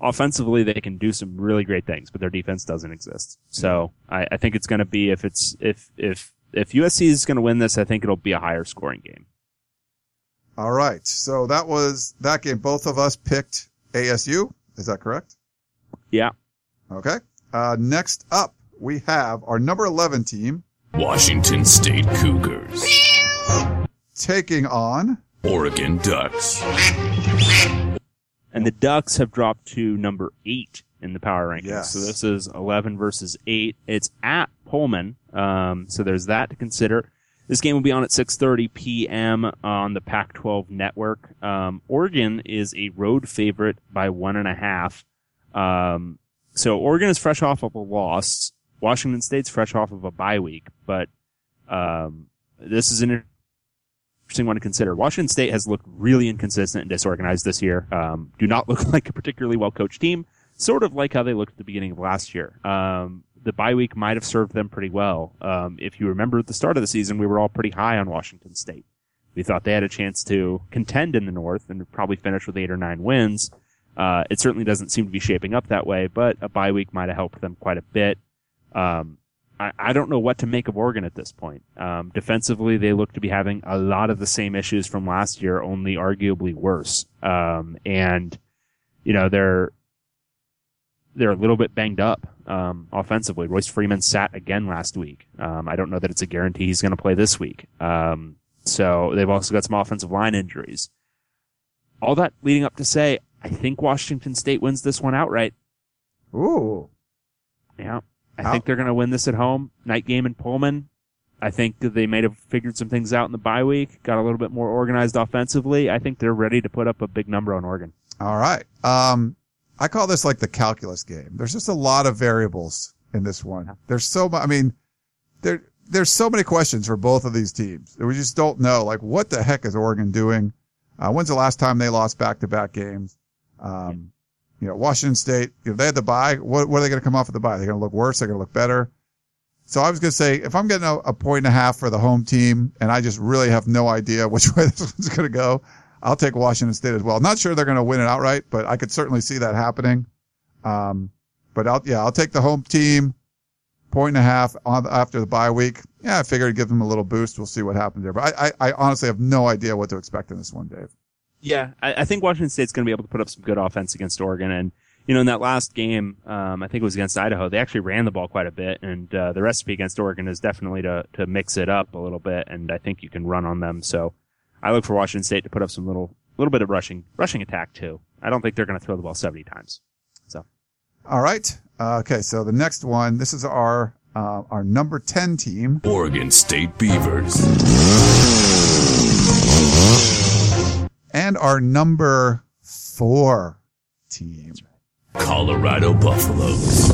offensively, they can do some really great things, but their defense doesn't exist. So I, I think it's going to be, if it's, if, if, if USC is going to win this, I think it'll be a higher scoring game. All right. So that was that game. Both of us picked ASU. Is that correct? Yeah. Okay. Uh, next up, we have our number 11 team. Washington State Cougars. Taking on Oregon Ducks. And the Ducks have dropped to number eight in the power rankings. Yes. So this is 11 versus eight. It's at Pullman. Um, so there's that to consider. This game will be on at 6:30 p.m. on the Pac-12 network. Um, Oregon is a road favorite by one and a half. Um, so Oregon is fresh off of a loss. Washington State's fresh off of a bye week, but um, this is an interesting one to consider. Washington State has looked really inconsistent and disorganized this year. Um, do not look like a particularly well coached team. Sort of like how they looked at the beginning of last year. Um, the bye week might have served them pretty well. Um, if you remember at the start of the season, we were all pretty high on Washington State. We thought they had a chance to contend in the North and probably finish with eight or nine wins. Uh, it certainly doesn't seem to be shaping up that way, but a bye week might have helped them quite a bit. Um, I, I, don't know what to make of Oregon at this point. Um, defensively, they look to be having a lot of the same issues from last year, only arguably worse. Um, and, you know, they're, they're a little bit banged up um, offensively. Royce Freeman sat again last week. Um, I don't know that it's a guarantee he's going to play this week. Um, so they've also got some offensive line injuries. All that leading up to say, I think Washington State wins this one outright. Ooh. Yeah. I How? think they're going to win this at home. Night game in Pullman. I think they may have figured some things out in the bye week, got a little bit more organized offensively. I think they're ready to put up a big number on Oregon. All right. Um, I call this like the calculus game. There's just a lot of variables in this one. There's so much, I mean, there, there's so many questions for both of these teams. We just don't know, like, what the heck is Oregon doing? Uh, when's the last time they lost back to back games? Um, you know, Washington State, you know, they had the bye, What, what are they going to come off of the bye? They're going to look worse. They're going to look better. So I was going to say, if I'm getting a, a point and a half for the home team and I just really have no idea which way this one's going to go, I'll take Washington State as well. Not sure they're going to win it outright, but I could certainly see that happening. Um, but I'll, yeah, I'll take the home team. point and a half on after the bye week. Yeah, I figured I'd give them a little boost. We'll see what happens there. But I, I, I honestly have no idea what to expect in this one, Dave. Yeah, I, I think Washington State's going to be able to put up some good offense against Oregon. And, you know, in that last game, um, I think it was against Idaho, they actually ran the ball quite a bit. And, uh, the recipe against Oregon is definitely to, to mix it up a little bit. And I think you can run on them. So I look for Washington State to put up some little, little bit of rushing, rushing attack too. I don't think they're going to throw the ball 70 times. So All right. Uh, okay. So the next one, this is our, uh, our number 10 team. Oregon State Beavers. And our number four team. Colorado Buffaloes.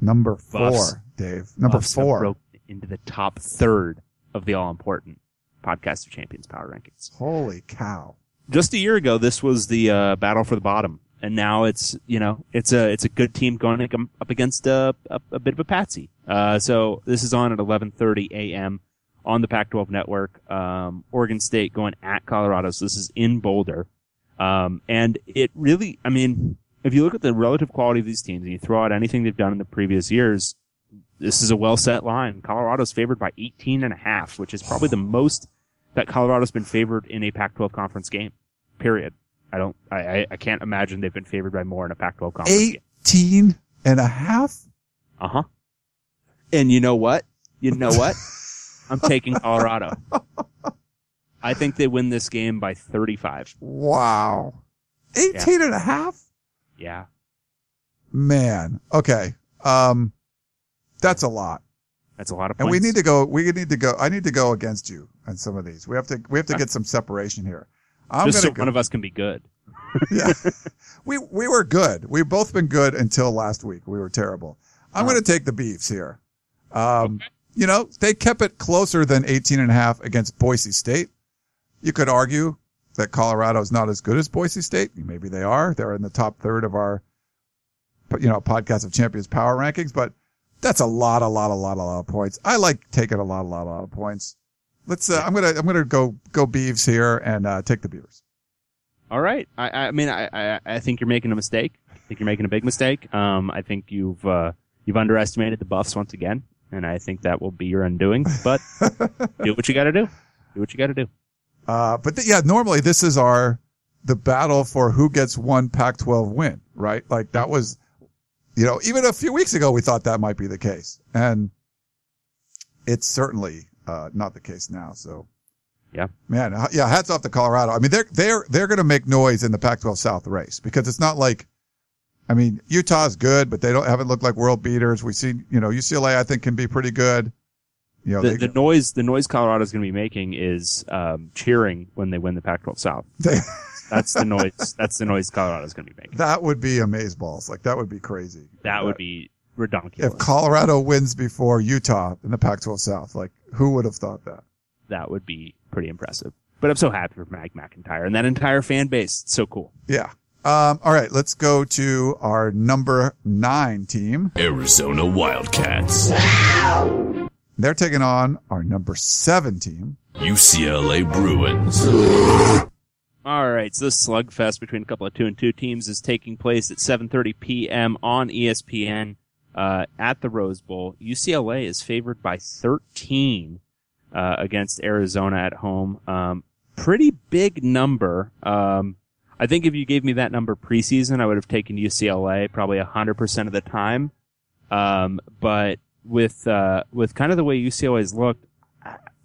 Number four, Buffs. Dave. Number Buffs four. broke into the top third of the all important podcast of champions power rankings. Holy cow. just a year ago, this was the uh, battle for the bottom, and now it's you know it's a it's a good team going up against a, a, a bit of a patsy. Uh, so this is on at 11:30 a.m. on the Pac-12 network. Um, Oregon State going at Colorado, so this is in Boulder, um, and it really, I mean, if you look at the relative quality of these teams and you throw out anything they've done in the previous years, this is a well set line. Colorado's favored by 18 and a half, which is probably the most that Colorado's been favored in a Pac-12 conference game. Period. I don't, I, I, I can't imagine they've been favored by more in a Pac-12 conference game. 18 and a half? Uh huh. And you know what? You know what? I'm taking Colorado. I think they win this game by 35. Wow. 18 and a half? Yeah. Man. Okay. Um, that's a lot. That's a lot of And we need to go, we need to go, I need to go against you on some of these. We have to, we have to get some separation here. I'm just so go, one of us can be good. yeah. we, we were good. We've both been good until last week. We were terrible. I'm Uh-huh. going to take the Beefs here. Um, you know, they kept it closer than 18 and a half against Boise State. You could argue that Colorado is not as good as Boise State. Maybe they are. They're in the top third of our, you know, podcast of champions power rankings, but that's a lot, a lot, a lot, a lot of points. I like taking a lot, a lot, a lot of points. Let's, uh, I'm going to, I'm going to go, go Beavs here and, uh, take the Beavers. All right. I, I mean, I, I, I think you're making a mistake. I think you're making a big mistake. Um, I think you've, uh, you've underestimated the Buffs once again, and I think that will be your undoing. But do what you got to do. Do what you got to do. Uh, but th- yeah, normally this is our, the battle for who gets one Pac-12 win, right? Like that was, you know, even a few weeks ago, we thought that might be the case and it's certainly, uh, not the case now. So Yeah. man, yeah, hats off to Colorado. I mean, they're, they're, they're going to make noise in the Pac-12 South race because it's not like, I mean, Utah's good, but they don't, haven't looked like world beaters. We see, you know, UCLA, I think can be pretty good. You know, The, they, the noise, the noise Colorado's going to be making is um, cheering when they win the Pac-12 South. they, That's the noise. that's the noise Colorado's going to be making. that would be amazeballs. Like that would be crazy. That would be redonkulous. if Colorado wins before Utah in the Pac-12 South, like who would have thought that? that would be pretty impressive. But I'm so happy for Mike McIntyre and that entire fan base. It's so cool. Yeah. Um, all right, let's go to our number nine team. Arizona Wildcats. They're taking on our number seven team. UCLA Bruins. All right, so this slugfest between a couple of two and two teams is taking place at 7:30 p.m. on ESPN uh, at the Rose Bowl. UCLA is favored by 13 uh, against Arizona at home. Um, pretty big number. Um, I think if you gave me that number preseason, I would have taken UCLA probably 100% of the time. Um, but with uh, with kind of the way UCLA's looked,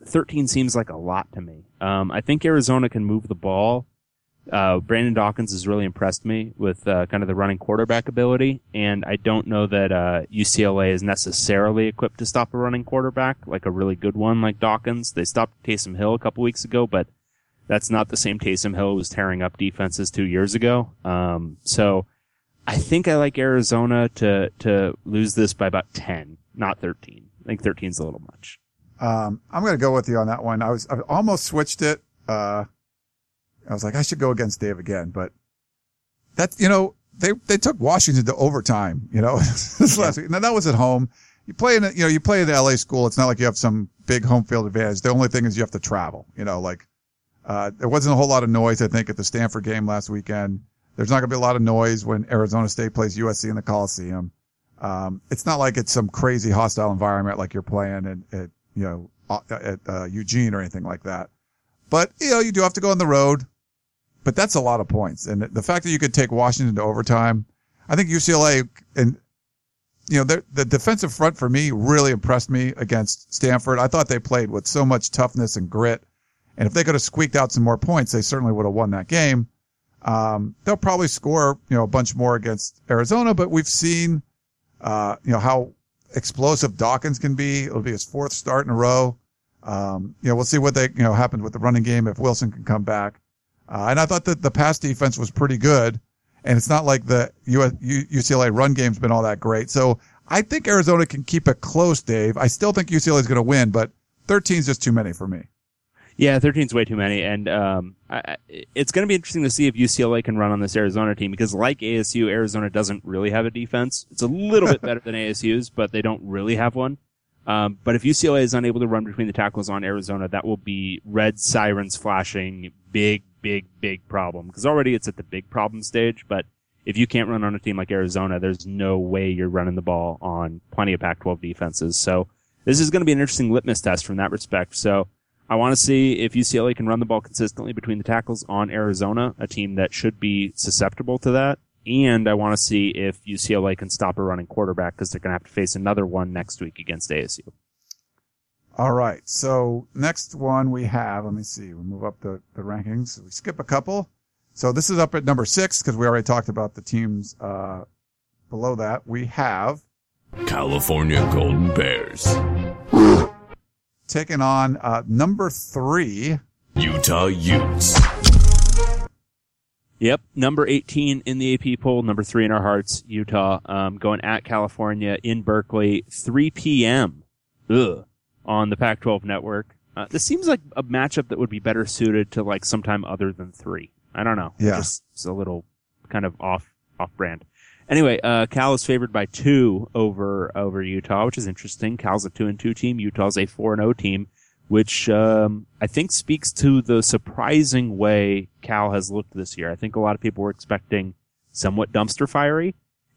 13 seems like a lot to me. Um, I think Arizona can move the ball. Uh, Brandon Dawkins has really impressed me with uh, kind of the running quarterback ability, and I don't know that uh, UCLA is necessarily equipped to stop a running quarterback like a really good one like Dawkins. They stopped Taysom Hill a couple weeks ago, but that's not the same Taysom Hill who was tearing up defenses two years ago. Um, so I think I like Arizona to to lose this by about ten, not thirteen. I think 13 is a little much. Um, I'm going to go with you on that one. I was, I almost switched it. Uh, I was like, I should go against Dave again, but that, you know, they, they took Washington to overtime, you know, this last week. Now that was at home. You play in, a, you know, you play in the LA school. It's not like you have some big home field advantage. The only thing is you have to travel, you know, like, uh, there wasn't a whole lot of noise, I think, at the Stanford game last weekend. There's not going to be a lot of noise when Arizona State plays USC in the Coliseum. Um, it's not like it's some crazy hostile environment like you're playing at, at you know, uh, at uh, Eugene or anything like that. But, you know, you do have to go on the road, but that's a lot of points. And the fact that you could take Washington to overtime, I think UCLA and, you know, the, the defensive front for me really impressed me against Stanford. I thought they played with so much toughness and grit. And if they could have squeaked out some more points, they certainly would have won that game. Um, they'll probably score, you know, a bunch more against Arizona, but we've seen, uh, you know, how explosive Dawkins can be. It'll be his fourth start in a row. Um, you know, we'll see what they, you know, happens with the running game if Wilson can come back. Uh, and I thought that the pass defense was pretty good. And it's not like the UCLA run game's been all that great. So I think Arizona can keep it close, Dave. I still think UCLA is going to win, but 13 is just too many for me. Yeah, 13 is way too many, and um, I, it's going to be interesting to see if UCLA can run on this Arizona team because, like ASU, Arizona doesn't really have a defense. It's a little bit better than ASU's, but they don't really have one. Um, but if UCLA is unable to run between the tackles on Arizona, that will be red sirens flashing, big, big, big problem. Because already it's at the big problem stage, but if you can't run on a team like Arizona, there's no way you're running the ball on plenty of Pac-12 defenses. So this is going to be an interesting litmus test from that respect. So I want to see if UCLA can run the ball consistently between the tackles on Arizona, a team that should be susceptible to that. And I want to see if UCLA can stop a running quarterback because they're going to have to face another one next week against ASU. All right. So next one we have, let me see, we move up the, the rankings. We skip a couple. So this is up at number six because we already talked about the teams, uh, below that. We have California Golden Bears. Taken on, uh, number three, Utah Utes. Yep, number 18 in the AP poll, number three in our hearts, Utah, um, going at California in Berkeley, 3 p.m. Ugh, on the Pac-12 network. Uh, this seems like a matchup that would be better suited to like sometime other than three. I don't know. Yeah. Just it's a little kind of off, off brand. Anyway, uh, Cal is favored by two over, over Utah, which is interesting. Cal's a two and two team. Utah's a four and O team which um, I think speaks to the surprising way Cal has looked this year. I think a lot of people were expecting somewhat dumpster fiery,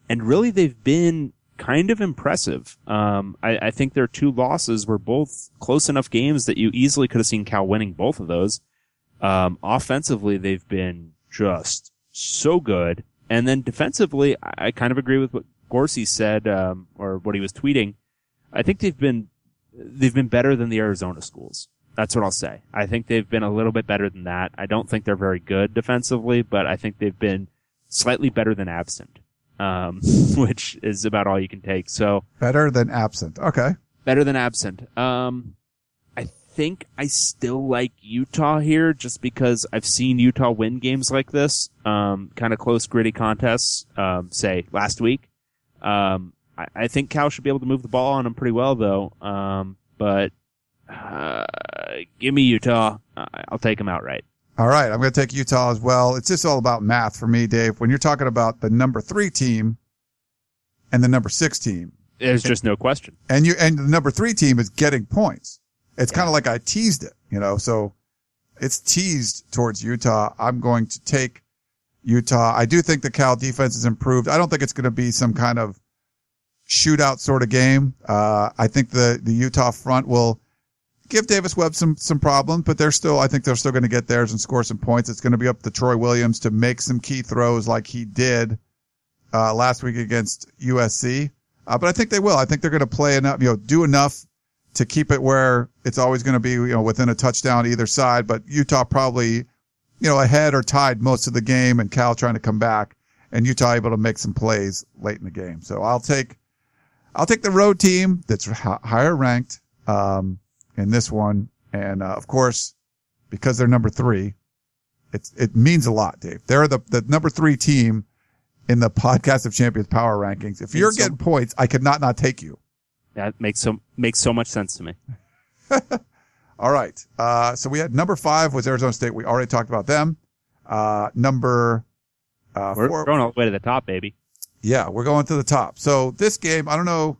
and really they've been kind of impressive. Um, I, I, think their two losses were both close enough games that you easily could have seen Cal winning both of those. Um, offensively, they've been just so good, and then defensively, I, I kind of agree with what Gorcey said um, or what he was tweeting. I think they've been they've been better than the Arizona schools. That's what I'll say. I think they've been a little bit better than that. I don't think they're very good defensively, but I think they've been slightly better than absent, um, which is about all you can take. So better than absent. Okay. Better than absent. Um, think I still like Utah here just because I've seen Utah win games like this, um, kind of close, gritty contests, um, say last week. Um, I, I think Cal should be able to move the ball on them pretty well though. Um, but, uh, give me Utah. I'll take them outright. All right. I'm going to take Utah as well. It's just all about math for me, Dave. When you're talking about the number three team and the number six team, there's just no question. And you, and the number three team is getting points. It's yeah. kind of like I teased it, you know, so it's teased towards Utah. I'm going to take Utah. I do think the Cal defense has improved. I don't think it's going to be some kind of shootout sort of game. Uh, I think the, the Utah front will give Davis Webb some, some problems, but they're still, I think they're still going to get theirs and score some points. It's going to be up to Troy Williams to make some key throws like he did, uh, last week against USC. Uh, but I think they will. I think they're going to play enough, you know, do enough to keep it where it's always going to be, you know, within a touchdown either side, but Utah probably, you know, ahead or tied most of the game and Cal trying to come back and Utah able to make some plays late in the game. So I'll take, I'll take the road team that's higher ranked um, in this one, and uh, of course, because they're number three, it's it means a lot, Dave. They're the the number three team in the podcast of champions power rankings. If you're so, getting points, I could not not take you. That makes so makes so much sense to me. all right. Uh, so we had number five was Arizona State. We already talked about them. Uh, number uh, We're four, going all the way to the top, baby. Yeah, we're going to the top. So this game, I don't know,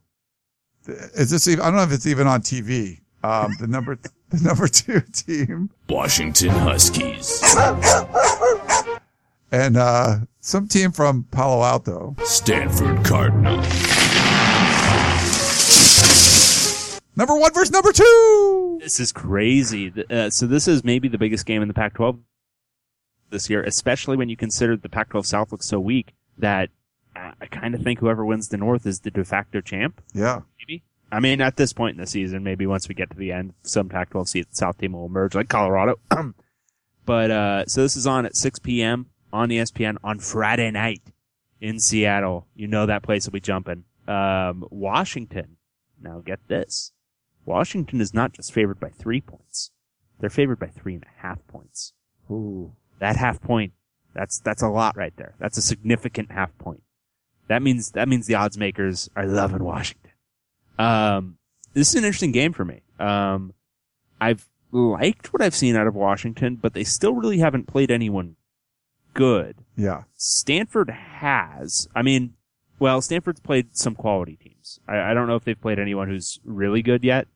is this even, I don't know if it's even on TV. Um, the number, the number two team. Washington Huskies. and uh, some team from Palo Alto. Stanford Cardinal. Number one versus number two. This is crazy. Uh, so this is maybe the biggest game in the Pac-12 this year, especially when you consider the Pac-12 South looks so weak that uh, I kind of think whoever wins the North is the de facto champ. Yeah. Maybe. I mean, at this point in the season, maybe once we get to the end, some Pac-12 se- South team will emerge, like Colorado. but uh, so this is on at 6 p.m. on ESPN on Friday night in Seattle. You know that place will be jumping. Um, Washington. Now get this. Washington is not just favored by three points. They're favored by three and a half points. Ooh. That half point, that's, that's a lot right there. That's a significant half point. That means, that means the odds makers are loving Washington. Um, this is an interesting game for me. Um, I've liked what I've seen out of Washington, but they still really haven't played anyone good. Yeah. Stanford has. I mean, well, Stanford's played some quality teams. I, I don't know if they've played anyone who's really good yet,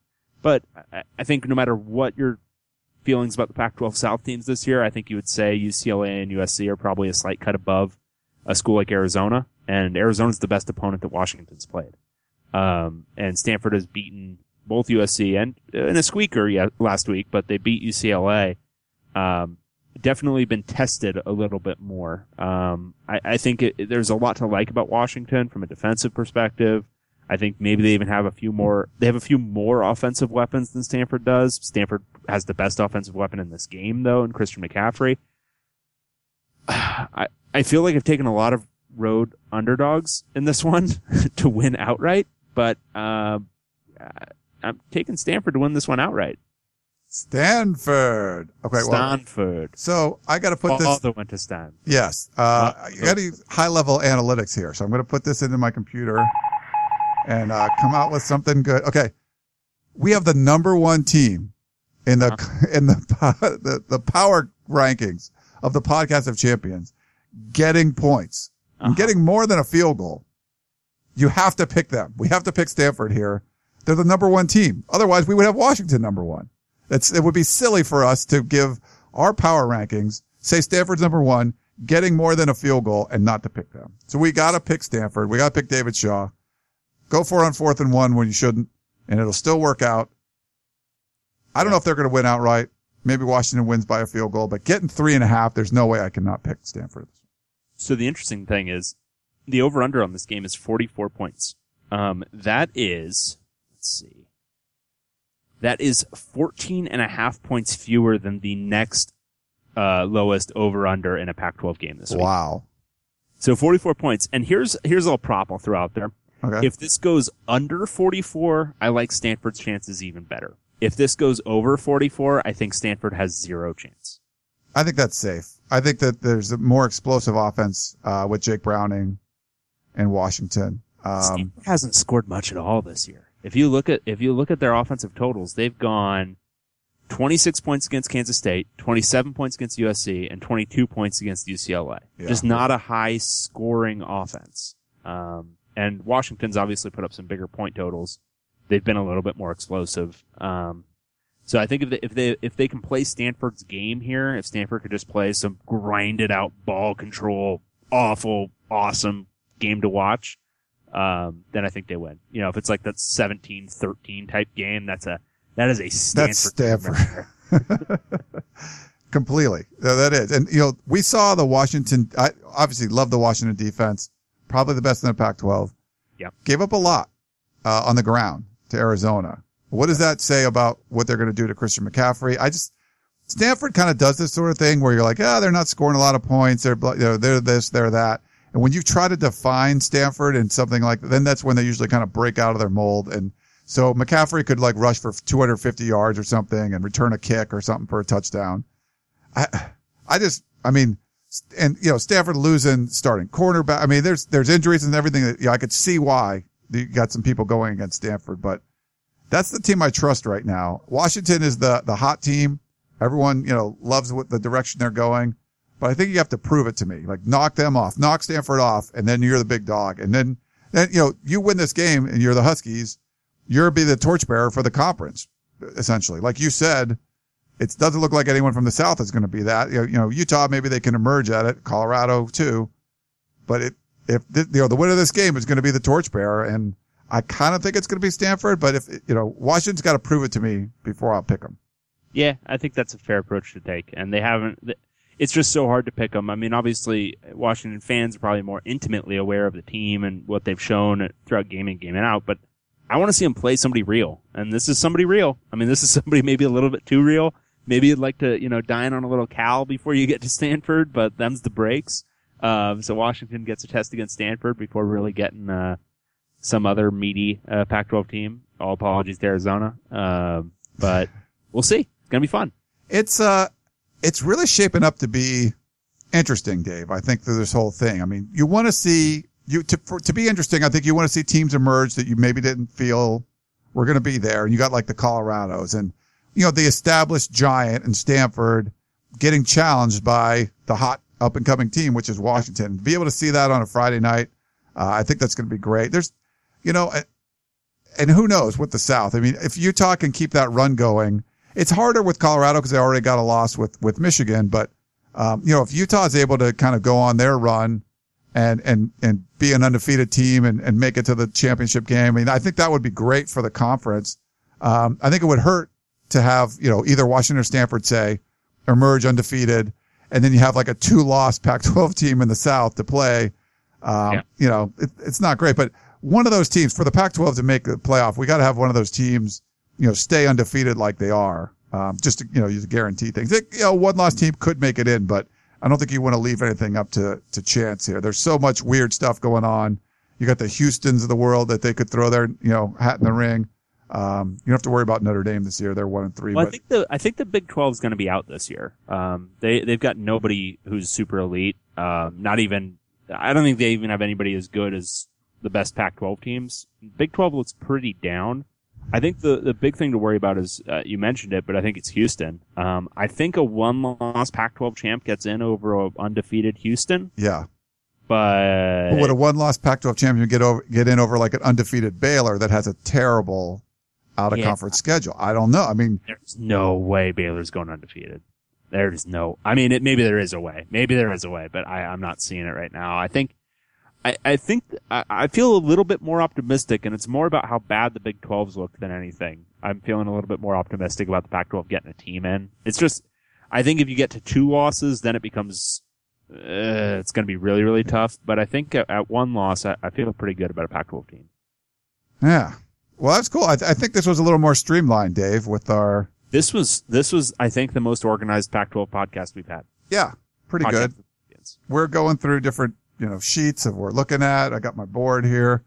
but I, I think no matter what your feelings about the Pac-12 South teams this year, I think you would say UCLA and USC are probably a slight cut above a school like Arizona, and Arizona's the best opponent that Washington's played. Um, and Stanford has beaten both USC and in a squeaker yeah, last week, but they beat UCLA. Um, definitely been tested a little bit more. Um, I, I think it, there's a lot to like about Washington from a defensive perspective. I think maybe they even have a few more, they have a few more offensive weapons than Stanford does. Stanford has the best offensive weapon in this game though, in Christian McCaffrey. I, I feel like I've taken a lot of road underdogs in this one to win outright, but, um, I'm taking Stanford to win this one outright. Stanford. Okay. Well, Stanford. so I got to put this. All the went to Stan. Yes. Uh, got to high level analytics here. So I'm going to put this into my computer and, uh, come out with something good. Okay. We have the number one team in the, in the, the, the power rankings of the podcast of champions getting points Uh-huh. getting more than a field goal. You have to pick them. We have to pick Stanford here. They're the number one team. Otherwise we would have Washington number one. It's, it would be silly for us to give our power rankings, say Stanford's number one, getting more than a field goal and not to pick them. So we got to pick Stanford. We got to pick David Shaw. Go for it on fourth and one when you shouldn't, and it'll still work out. I don't know if they're going to win outright. Maybe Washington wins by a field goal, but getting three and a half, there's no way I cannot pick Stanford. So the interesting thing is the over under on this game is 44 points. Um, that is, let's see, that is 14 and a half points fewer than the next, uh, lowest over under in a Pac-12 game this week. Wow. So 44 points. And here's, here's a little prop I'll throw out there. Okay. If this goes under 44, I like Stanford's chances even better. If this goes over 44, I think Stanford has zero chance. I think that's safe. I think that there's a more explosive offense, uh, with Jake Browning and Washington. Um, Stanford hasn't scored much at all this year. If you look at if you look at their offensive totals, they've gone 26 points against Kansas State, 27 points against USC, and 22 points against UCLA. Yeah. Just not a high scoring offense. Um, and Washington's obviously put up some bigger point totals. They've been a little bit more explosive. Um, so I think if they, if they if they can play Stanford's game here, if Stanford could just play some grinded out ball control, awful, awesome game to watch, um, then I think they win. You know, if it's like that 17-13 type game, that's a that is a Stanford. That's Stanford. right. Completely. Yeah, that is. And, you know, we saw the Washington, I obviously love the Washington defense. Probably the best in the Pac-12. Yep. Gave up a lot, uh, on the ground to Arizona. What does that say about what they're going to do to Christian McCaffrey? I just, Stanford kind of does this sort of thing where you're like, ah, they're not scoring a lot of points. They're, you know, they're this, they're that. And when you try to define Stanford and something like, that, then that's when they usually kind of break out of their mold. And so McCaffrey could like rush for 250 yards or something and return a kick or something for a touchdown. I, I just, I mean, and you know, Stanford losing starting cornerback. I mean, there's, there's injuries and everything that, yeah, I could see why you got some people going against Stanford, but that's the team I trust right now. Washington is the, the hot team. Everyone, you know, loves what the direction they're going, but I think you have to prove it to me. Like knock them off, knock Stanford off, and then you're the big dog. And then, then, you know, you win this game and you're the Huskies. You're be the torchbearer for the conference, essentially. Like you said, it doesn't look like anyone from the South is going to be that. You know, Utah maybe they can emerge at it, Colorado too, but it if you know the winner of this game is going to be the torchbearer, and I kind of think it's going to be Stanford. But if you know Washington's got to prove it to me before I'll pick them. Yeah, I think that's a fair approach to take, and they haven't. It's just so hard to pick them. I mean, obviously, Washington fans are probably more intimately aware of the team and what they've shown throughout game in, game out. But I want to see them play somebody real, and this is somebody real. I mean, this is somebody maybe a little bit too real. Maybe you'd like to, you know, dine on a little Cal before you get to Stanford, but them's the breaks. Um, so Washington gets a test against Stanford before really getting uh, some other meaty uh, Pac-12 team. All apologies to Arizona, um, but we'll see. It's gonna be fun. It's uh, it's really shaping up to be interesting, Dave. I think through this whole thing. I mean, you want to see you to for, to be interesting. I think you want to see teams emerge that you maybe didn't feel were going to be there, and you got like the Colorados and you know the established giant in Stanford getting challenged by the hot up and coming team, which is Washington. Be able to see that on a Friday night, uh, I think that's going to be great. There's, you know, and- who knows with the South. I mean, if Utah can keep that run going, it's harder with Colorado because they already got a loss with, with Michigan. But, um, you know, if Utah is able to kind of go on their run and, and, and be an undefeated team and, and make it to the championship game, I mean, I think that would be great for the conference. Um, I think it would hurt to have, you know, either Washington or Stanford say emerge undefeated and then you have like a two loss Pac-12 team in the South to play. Um, Yeah. you know, it, it's not great, but one of those teams for the Pac-12 to make the playoff, we got to have one of those teams, you know, stay undefeated like they are. Um, just to, you know, use guarantee things. It, you know, one loss team could make it in, but I don't think you want to leave anything up to, to chance here. There's so much weird stuff going on. You got the Houstons of the world that they could throw their, you know, hat in the ring. Um, you don't have to worry about Notre Dame this year. They're one and three, Well, I think the I think the Big Twelve is going to be out this year. Um, they they've got nobody who's super elite. Um, not even I don't think they even have anybody as good as the best Pac-12 teams. Big 12 looks pretty down. I think the the big thing to worry about is uh, you mentioned it, but I think it's Houston. Um, I think a one-loss Pac-12 champ gets in over a undefeated Houston, yeah. but But would a one loss Pac 12 champion get over, get in over like an undefeated Baylor that has a terrible out of Yeah. conference schedule? I don't know. I mean, There's no way Baylor's going undefeated. There's no, I mean, it, maybe there is a way. Maybe there is a way, but I, I'm not seeing it right now. I think, I, I think, I, I feel a little bit more optimistic and it's more about how bad the Big 12s look than anything. I'm feeling a little bit more optimistic about the Pac 12 getting a team in. It's just, I think if you get to two losses, then it becomes, uh, it's going to be really, really tough. But I think at, at one loss, I, I feel pretty good about a Pac 12 team. yeah. Well, that's cool. I, th- I think this was a little more streamlined, Dave, with our, This was, this was, I think, the most organized Pac 12 podcast we've had. yeah, pretty good. We're going through different, you know, sheets of what we're looking at. I got my board here.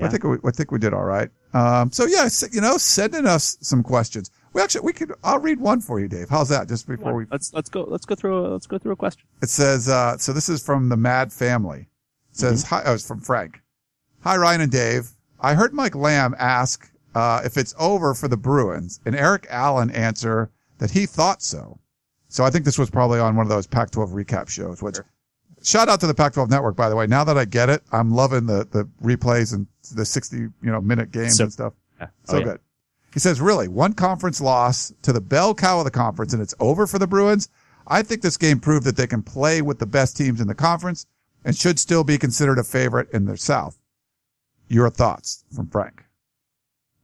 I think we, I think we did all right. Um, so yeah, you know, sending us some questions. We actually, we could, I'll read one for you, Dave. How's that? Just before we let's let's go let's go through a, let's go through a question. It says, uh, so this is from the Mad Family. It says, hi, oh, it's from Frank. Hi, Ryan and Dave. I heard Mike Yam ask, uh, if it's over for the Bruins and Eric Allen answer that he thought so. So I think this was probably on one of those Pac-12 recap shows, which shout out to the Pac-12 network, by the way. Now that I get it, I'm loving the, the replays and the 60, you know, minute games So- and stuff. Yeah. So Oh, yeah. good. He says, really, one conference loss to the bell cow of the conference and it's over for the Bruins. I think this game proved that they can play with the best teams in the conference and should still be considered a favorite in the South. Your thoughts from Frank.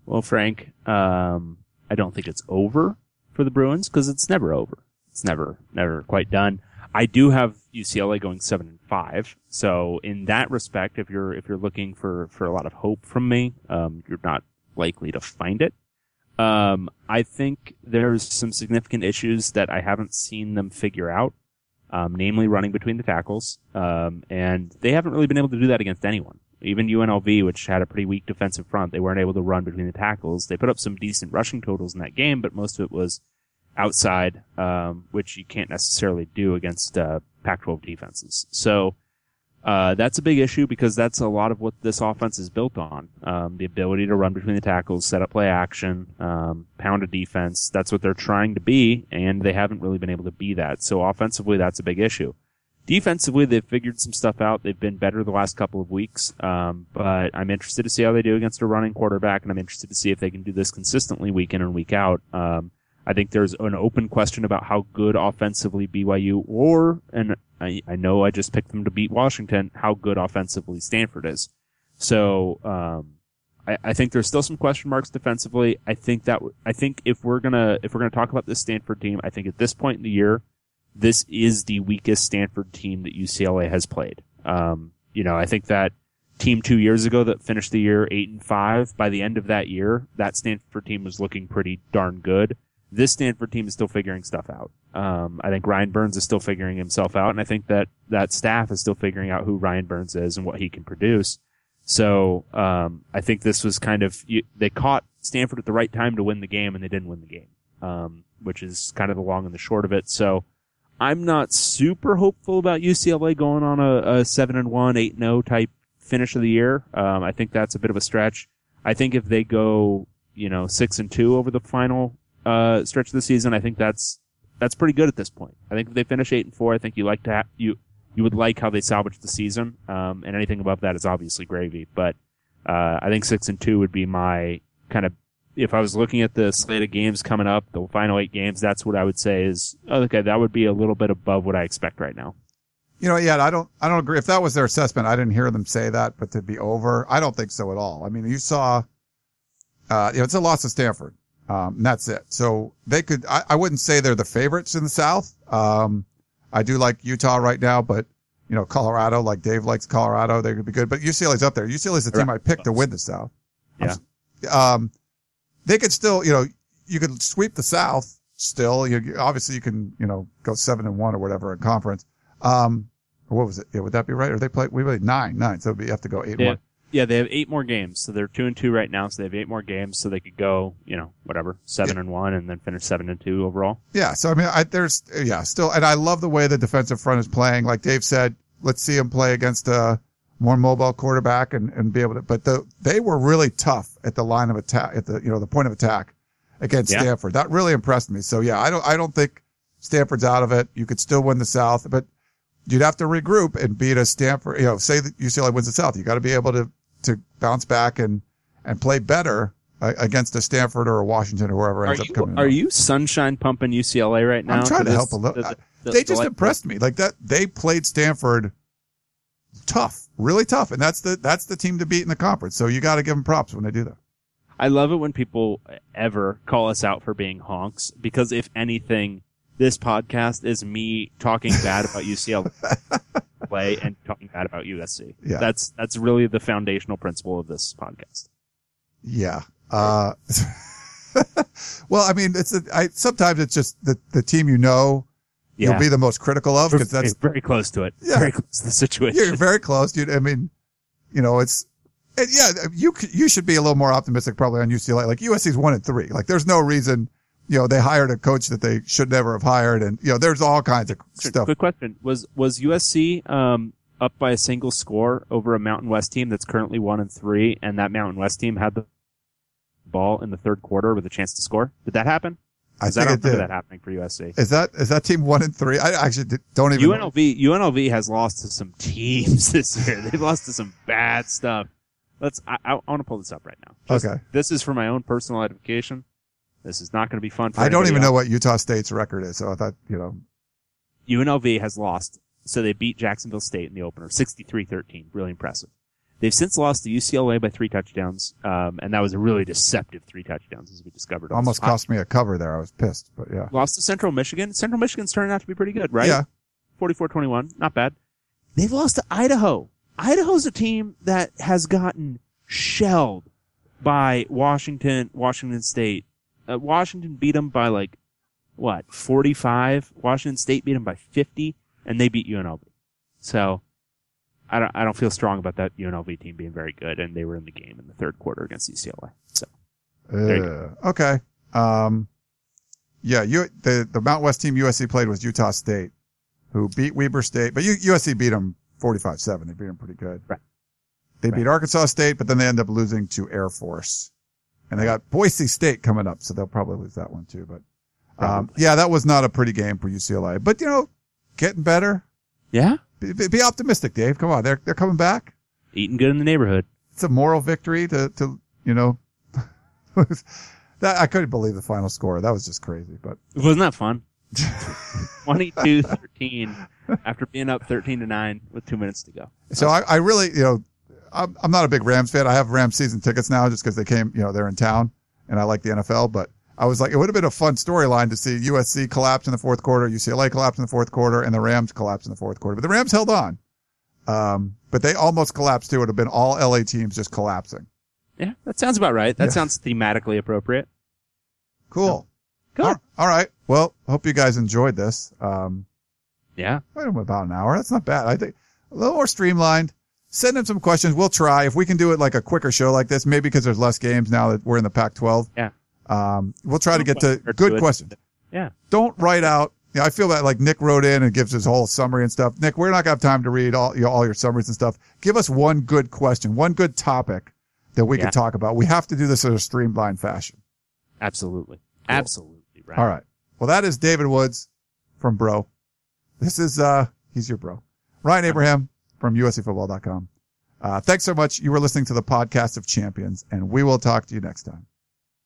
Well, Frank, um, I don't think it's over for the Bruins because it's never over. It's never never quite done. I do have UCLA going seven and five, so in that respect, if you're if you're looking for for a lot of hope from me, um, you're not likely to find it. Um, I think there's some significant issues that I haven't seen them figure out, um, namely running between the tackles. Um, and they haven't really been able to do that against anyone. Even UNLV, which had a pretty weak defensive front, they weren't able to run between the tackles. They put up some decent rushing totals in that game, but most of it was outside, um, which you can't necessarily do against uh, Pac-12 defenses. So uh, that's a big issue because that's a lot of what this offense is built on. Um, the ability to run between the tackles, set up play action, um, pound a defense. That's what they're trying to be, and they haven't really been able to be that. So offensively, that's a big issue. Defensively, they've figured some stuff out. They've been better the last couple of weeks, um, but I'm interested to see how they do against a running quarterback, and I'm interested to see if they can do this consistently week in and week out. Um, I think there's an open question about how good offensively BYU or, and I, I know I just picked them to beat Washington, how good offensively Stanford is. So, um, I, I think there's still some question marks defensively. I think that, I think if we're gonna, if we're gonna talk about this Stanford team, I think at this point in the year, this is the weakest Stanford team that UCLA has played. Um, you know, I think that team two years ago that finished the year eight and five, by the end of that year, that Stanford team was looking pretty darn good. This Stanford team is still figuring stuff out. Um, I think Ryan Burns is still figuring himself out, and I think that that staff is still figuring out who Ryan Burns is and what he can produce. So um, I think this was kind of you, they caught Stanford at the right time to win the game, and they didn't win the game, um, which is kind of the long and the short of it. So I'm not super hopeful about UCLA going on a, a seven and one, eight and zero type finish of the year. Um, I think that's a bit of a stretch. I think if they go, you know, six and two over the final uh, stretch of the season, I think that's that's pretty good at this point. I think if they finish eight and four, I think you like to ha- you you would like how they salvaged the season. Um, and anything above that is obviously gravy. But uh, I think six and two would be my kind of if I was looking at the slate of games coming up, the final eight games, that's what I would say is oh, okay. That would be a little bit above what I expect right now. You know, yeah, I don't, I don't agree. If that was their assessment, I didn't hear them say that, but to be over, I don't think so at all. I mean, you saw, uh, you know, it's a loss to Stanford. Um, and that's it. So they could, I, I wouldn't say they're the favorites in the South. Um, I do like Utah right now, but you know, Colorado, like Dave likes Colorado, they could be good, but UCLA's up there. UCLA's the team I picked to win the South. Yeah. Um, they could still, you know, you could sweep the South still. You, obviously you can, you know, go seven and one or whatever in conference. Um, what was it? Yeah, would that be right? Or they play, we played nine, nine. So you have to go eight Yeah. one. Yeah, they have eight more games, so they're two and two right now. So they have eight more games, so they could go, you know, whatever, seven and one, and then finish seven and two overall. Yeah. So I mean, I, there's, yeah, still, and I love the way the defensive front is playing. Like Dave said, let's see him play against a more mobile quarterback and, and be able to, but the, they were really tough at the line of attack, at the, you know, the point of attack against Yeah. Stanford. That really impressed me. So yeah, I don't, I don't think Stanford's out of it. You could still win the South, but you'd have to regroup and beat a Stanford, you know, say that UCLA wins the South. You got to be able to, to bounce back and, and play better uh, against a Stanford or a Washington or whoever Are ends up you, coming. are in. you sunshine pumping UCLA right now? I'm trying to this- help a little. the- the- they the just like- impressed me. Like that, they played Stanford tough, really tough, and that's the that's the team to beat in the conference. So you got to give them props when they do that. I love it when people ever call us out for being honks because if anything, this podcast is me talking bad about UCLA play and talking bad about USC. Yeah. That's that's really the foundational principle of this podcast. Yeah. Uh, well, I mean, it's a, I, sometimes it's just the the team you know Yeah. you'll be the most critical of because that's very close to it. Yeah. Very close to the situation. you're very close. You, I mean, you know, it's. And yeah, you you should be a little more optimistic probably on UCLA. Like USC's one and three. Like there's no reason, you know, they hired a coach that they should never have hired, and you know, there's all kinds of Sure, stuff. Quick question: Was was USC um, up by a single score over a Mountain West team that's currently one and three, and that Mountain West team had the ball in the third quarter with a chance to score? Did that happen? I think I don't remember did. that happening for USC. Is that is that team one and three? I actually don't even. UNLV UNLV has lost to some teams this year. They've lost to some bad stuff. Let's. I, I, want to pull this up right now. Just- Okay. This is for my own personal edification. This is not going to be fun for. I don't even know what Utah State's record is, so I thought you know. UNLV has lost. So they beat Jacksonville State in the opener, 63-13. Really impressive. They've since lost to UCLA by three touchdowns, um, and that was a really deceptive three touchdowns, as we discovered. Almost podcast. cost me a cover there. I was pissed, but yeah. Lost to Central Michigan. Central Michigan's turning out to be pretty good, right? Yeah. 44-21. Not bad. They've lost to Idaho. Idaho's a team that has gotten shelled by Washington, Washington State. Uh, Washington beat them by like, what, 45? Washington State beat them by 50, and they beat UNLV. So, I don't, I don't feel strong about that UNLV team being very good, and they were in the game in the third quarter against UCLA. So, Uh, okay. Um, yeah, you, the, the Mount West team USC played was Utah State, who beat Weber State, but U, USC beat them 45-7. They beat them pretty good. Right. They beat Arkansas State, but then they end up losing to Air Force. And they got Boise State coming up, so they'll probably lose that one too. But, um, yeah, that was not a pretty game for UCLA, but you know, getting better. yeah, Be, be optimistic, Dave. Come on. They're, they're coming back. eating good in the neighborhood. It's a moral victory to, to, you know, that I couldn't believe the final score. That was just crazy. But Wasn't that fun? 22-13 after being up 13 to 9 with two minutes to go. so I, I really, you know, I'm, I'm not a big Rams fan. I have Rams season tickets now just because they came, you know, they're in town and I like the NFL. But I was like, it would have been a fun storyline to see USC collapse in the fourth quarter, UCLA collapse in the fourth quarter, and the Rams collapse in the fourth quarter. But the Rams held on. Um, but they almost collapsed too. It would have been all LA teams just collapsing. Yeah, that sounds about right. That Yeah. sounds thematically appropriate. Cool. Good. All- all right. Well, hope you guys enjoyed this. Um, Yeah. wait about an hour. That's not bad. I think a little more streamlined. Send in some questions. We'll try if we can do it like a quicker show like this. Maybe because there's less games now that we're in the Pac-12. Yeah. Um, we'll try to get to good question. Yeah. Don't write out. Yeah, I feel that like Nick wrote in and gives his whole summary and stuff. Nick, we're not gonna have time to read all you know, all your summaries and stuff. Give us one good question, one good topic that we Yeah. can talk about. We have to do this in a streamlined fashion. Absolutely. Absolutely. Right. All right. Well, that is David Woods from Bro. This is, uh, he's your bro. Ryan Abraham from USCFootball.com. Uh, thanks so much. You were listening to the podcast of champions and we will talk to you next time.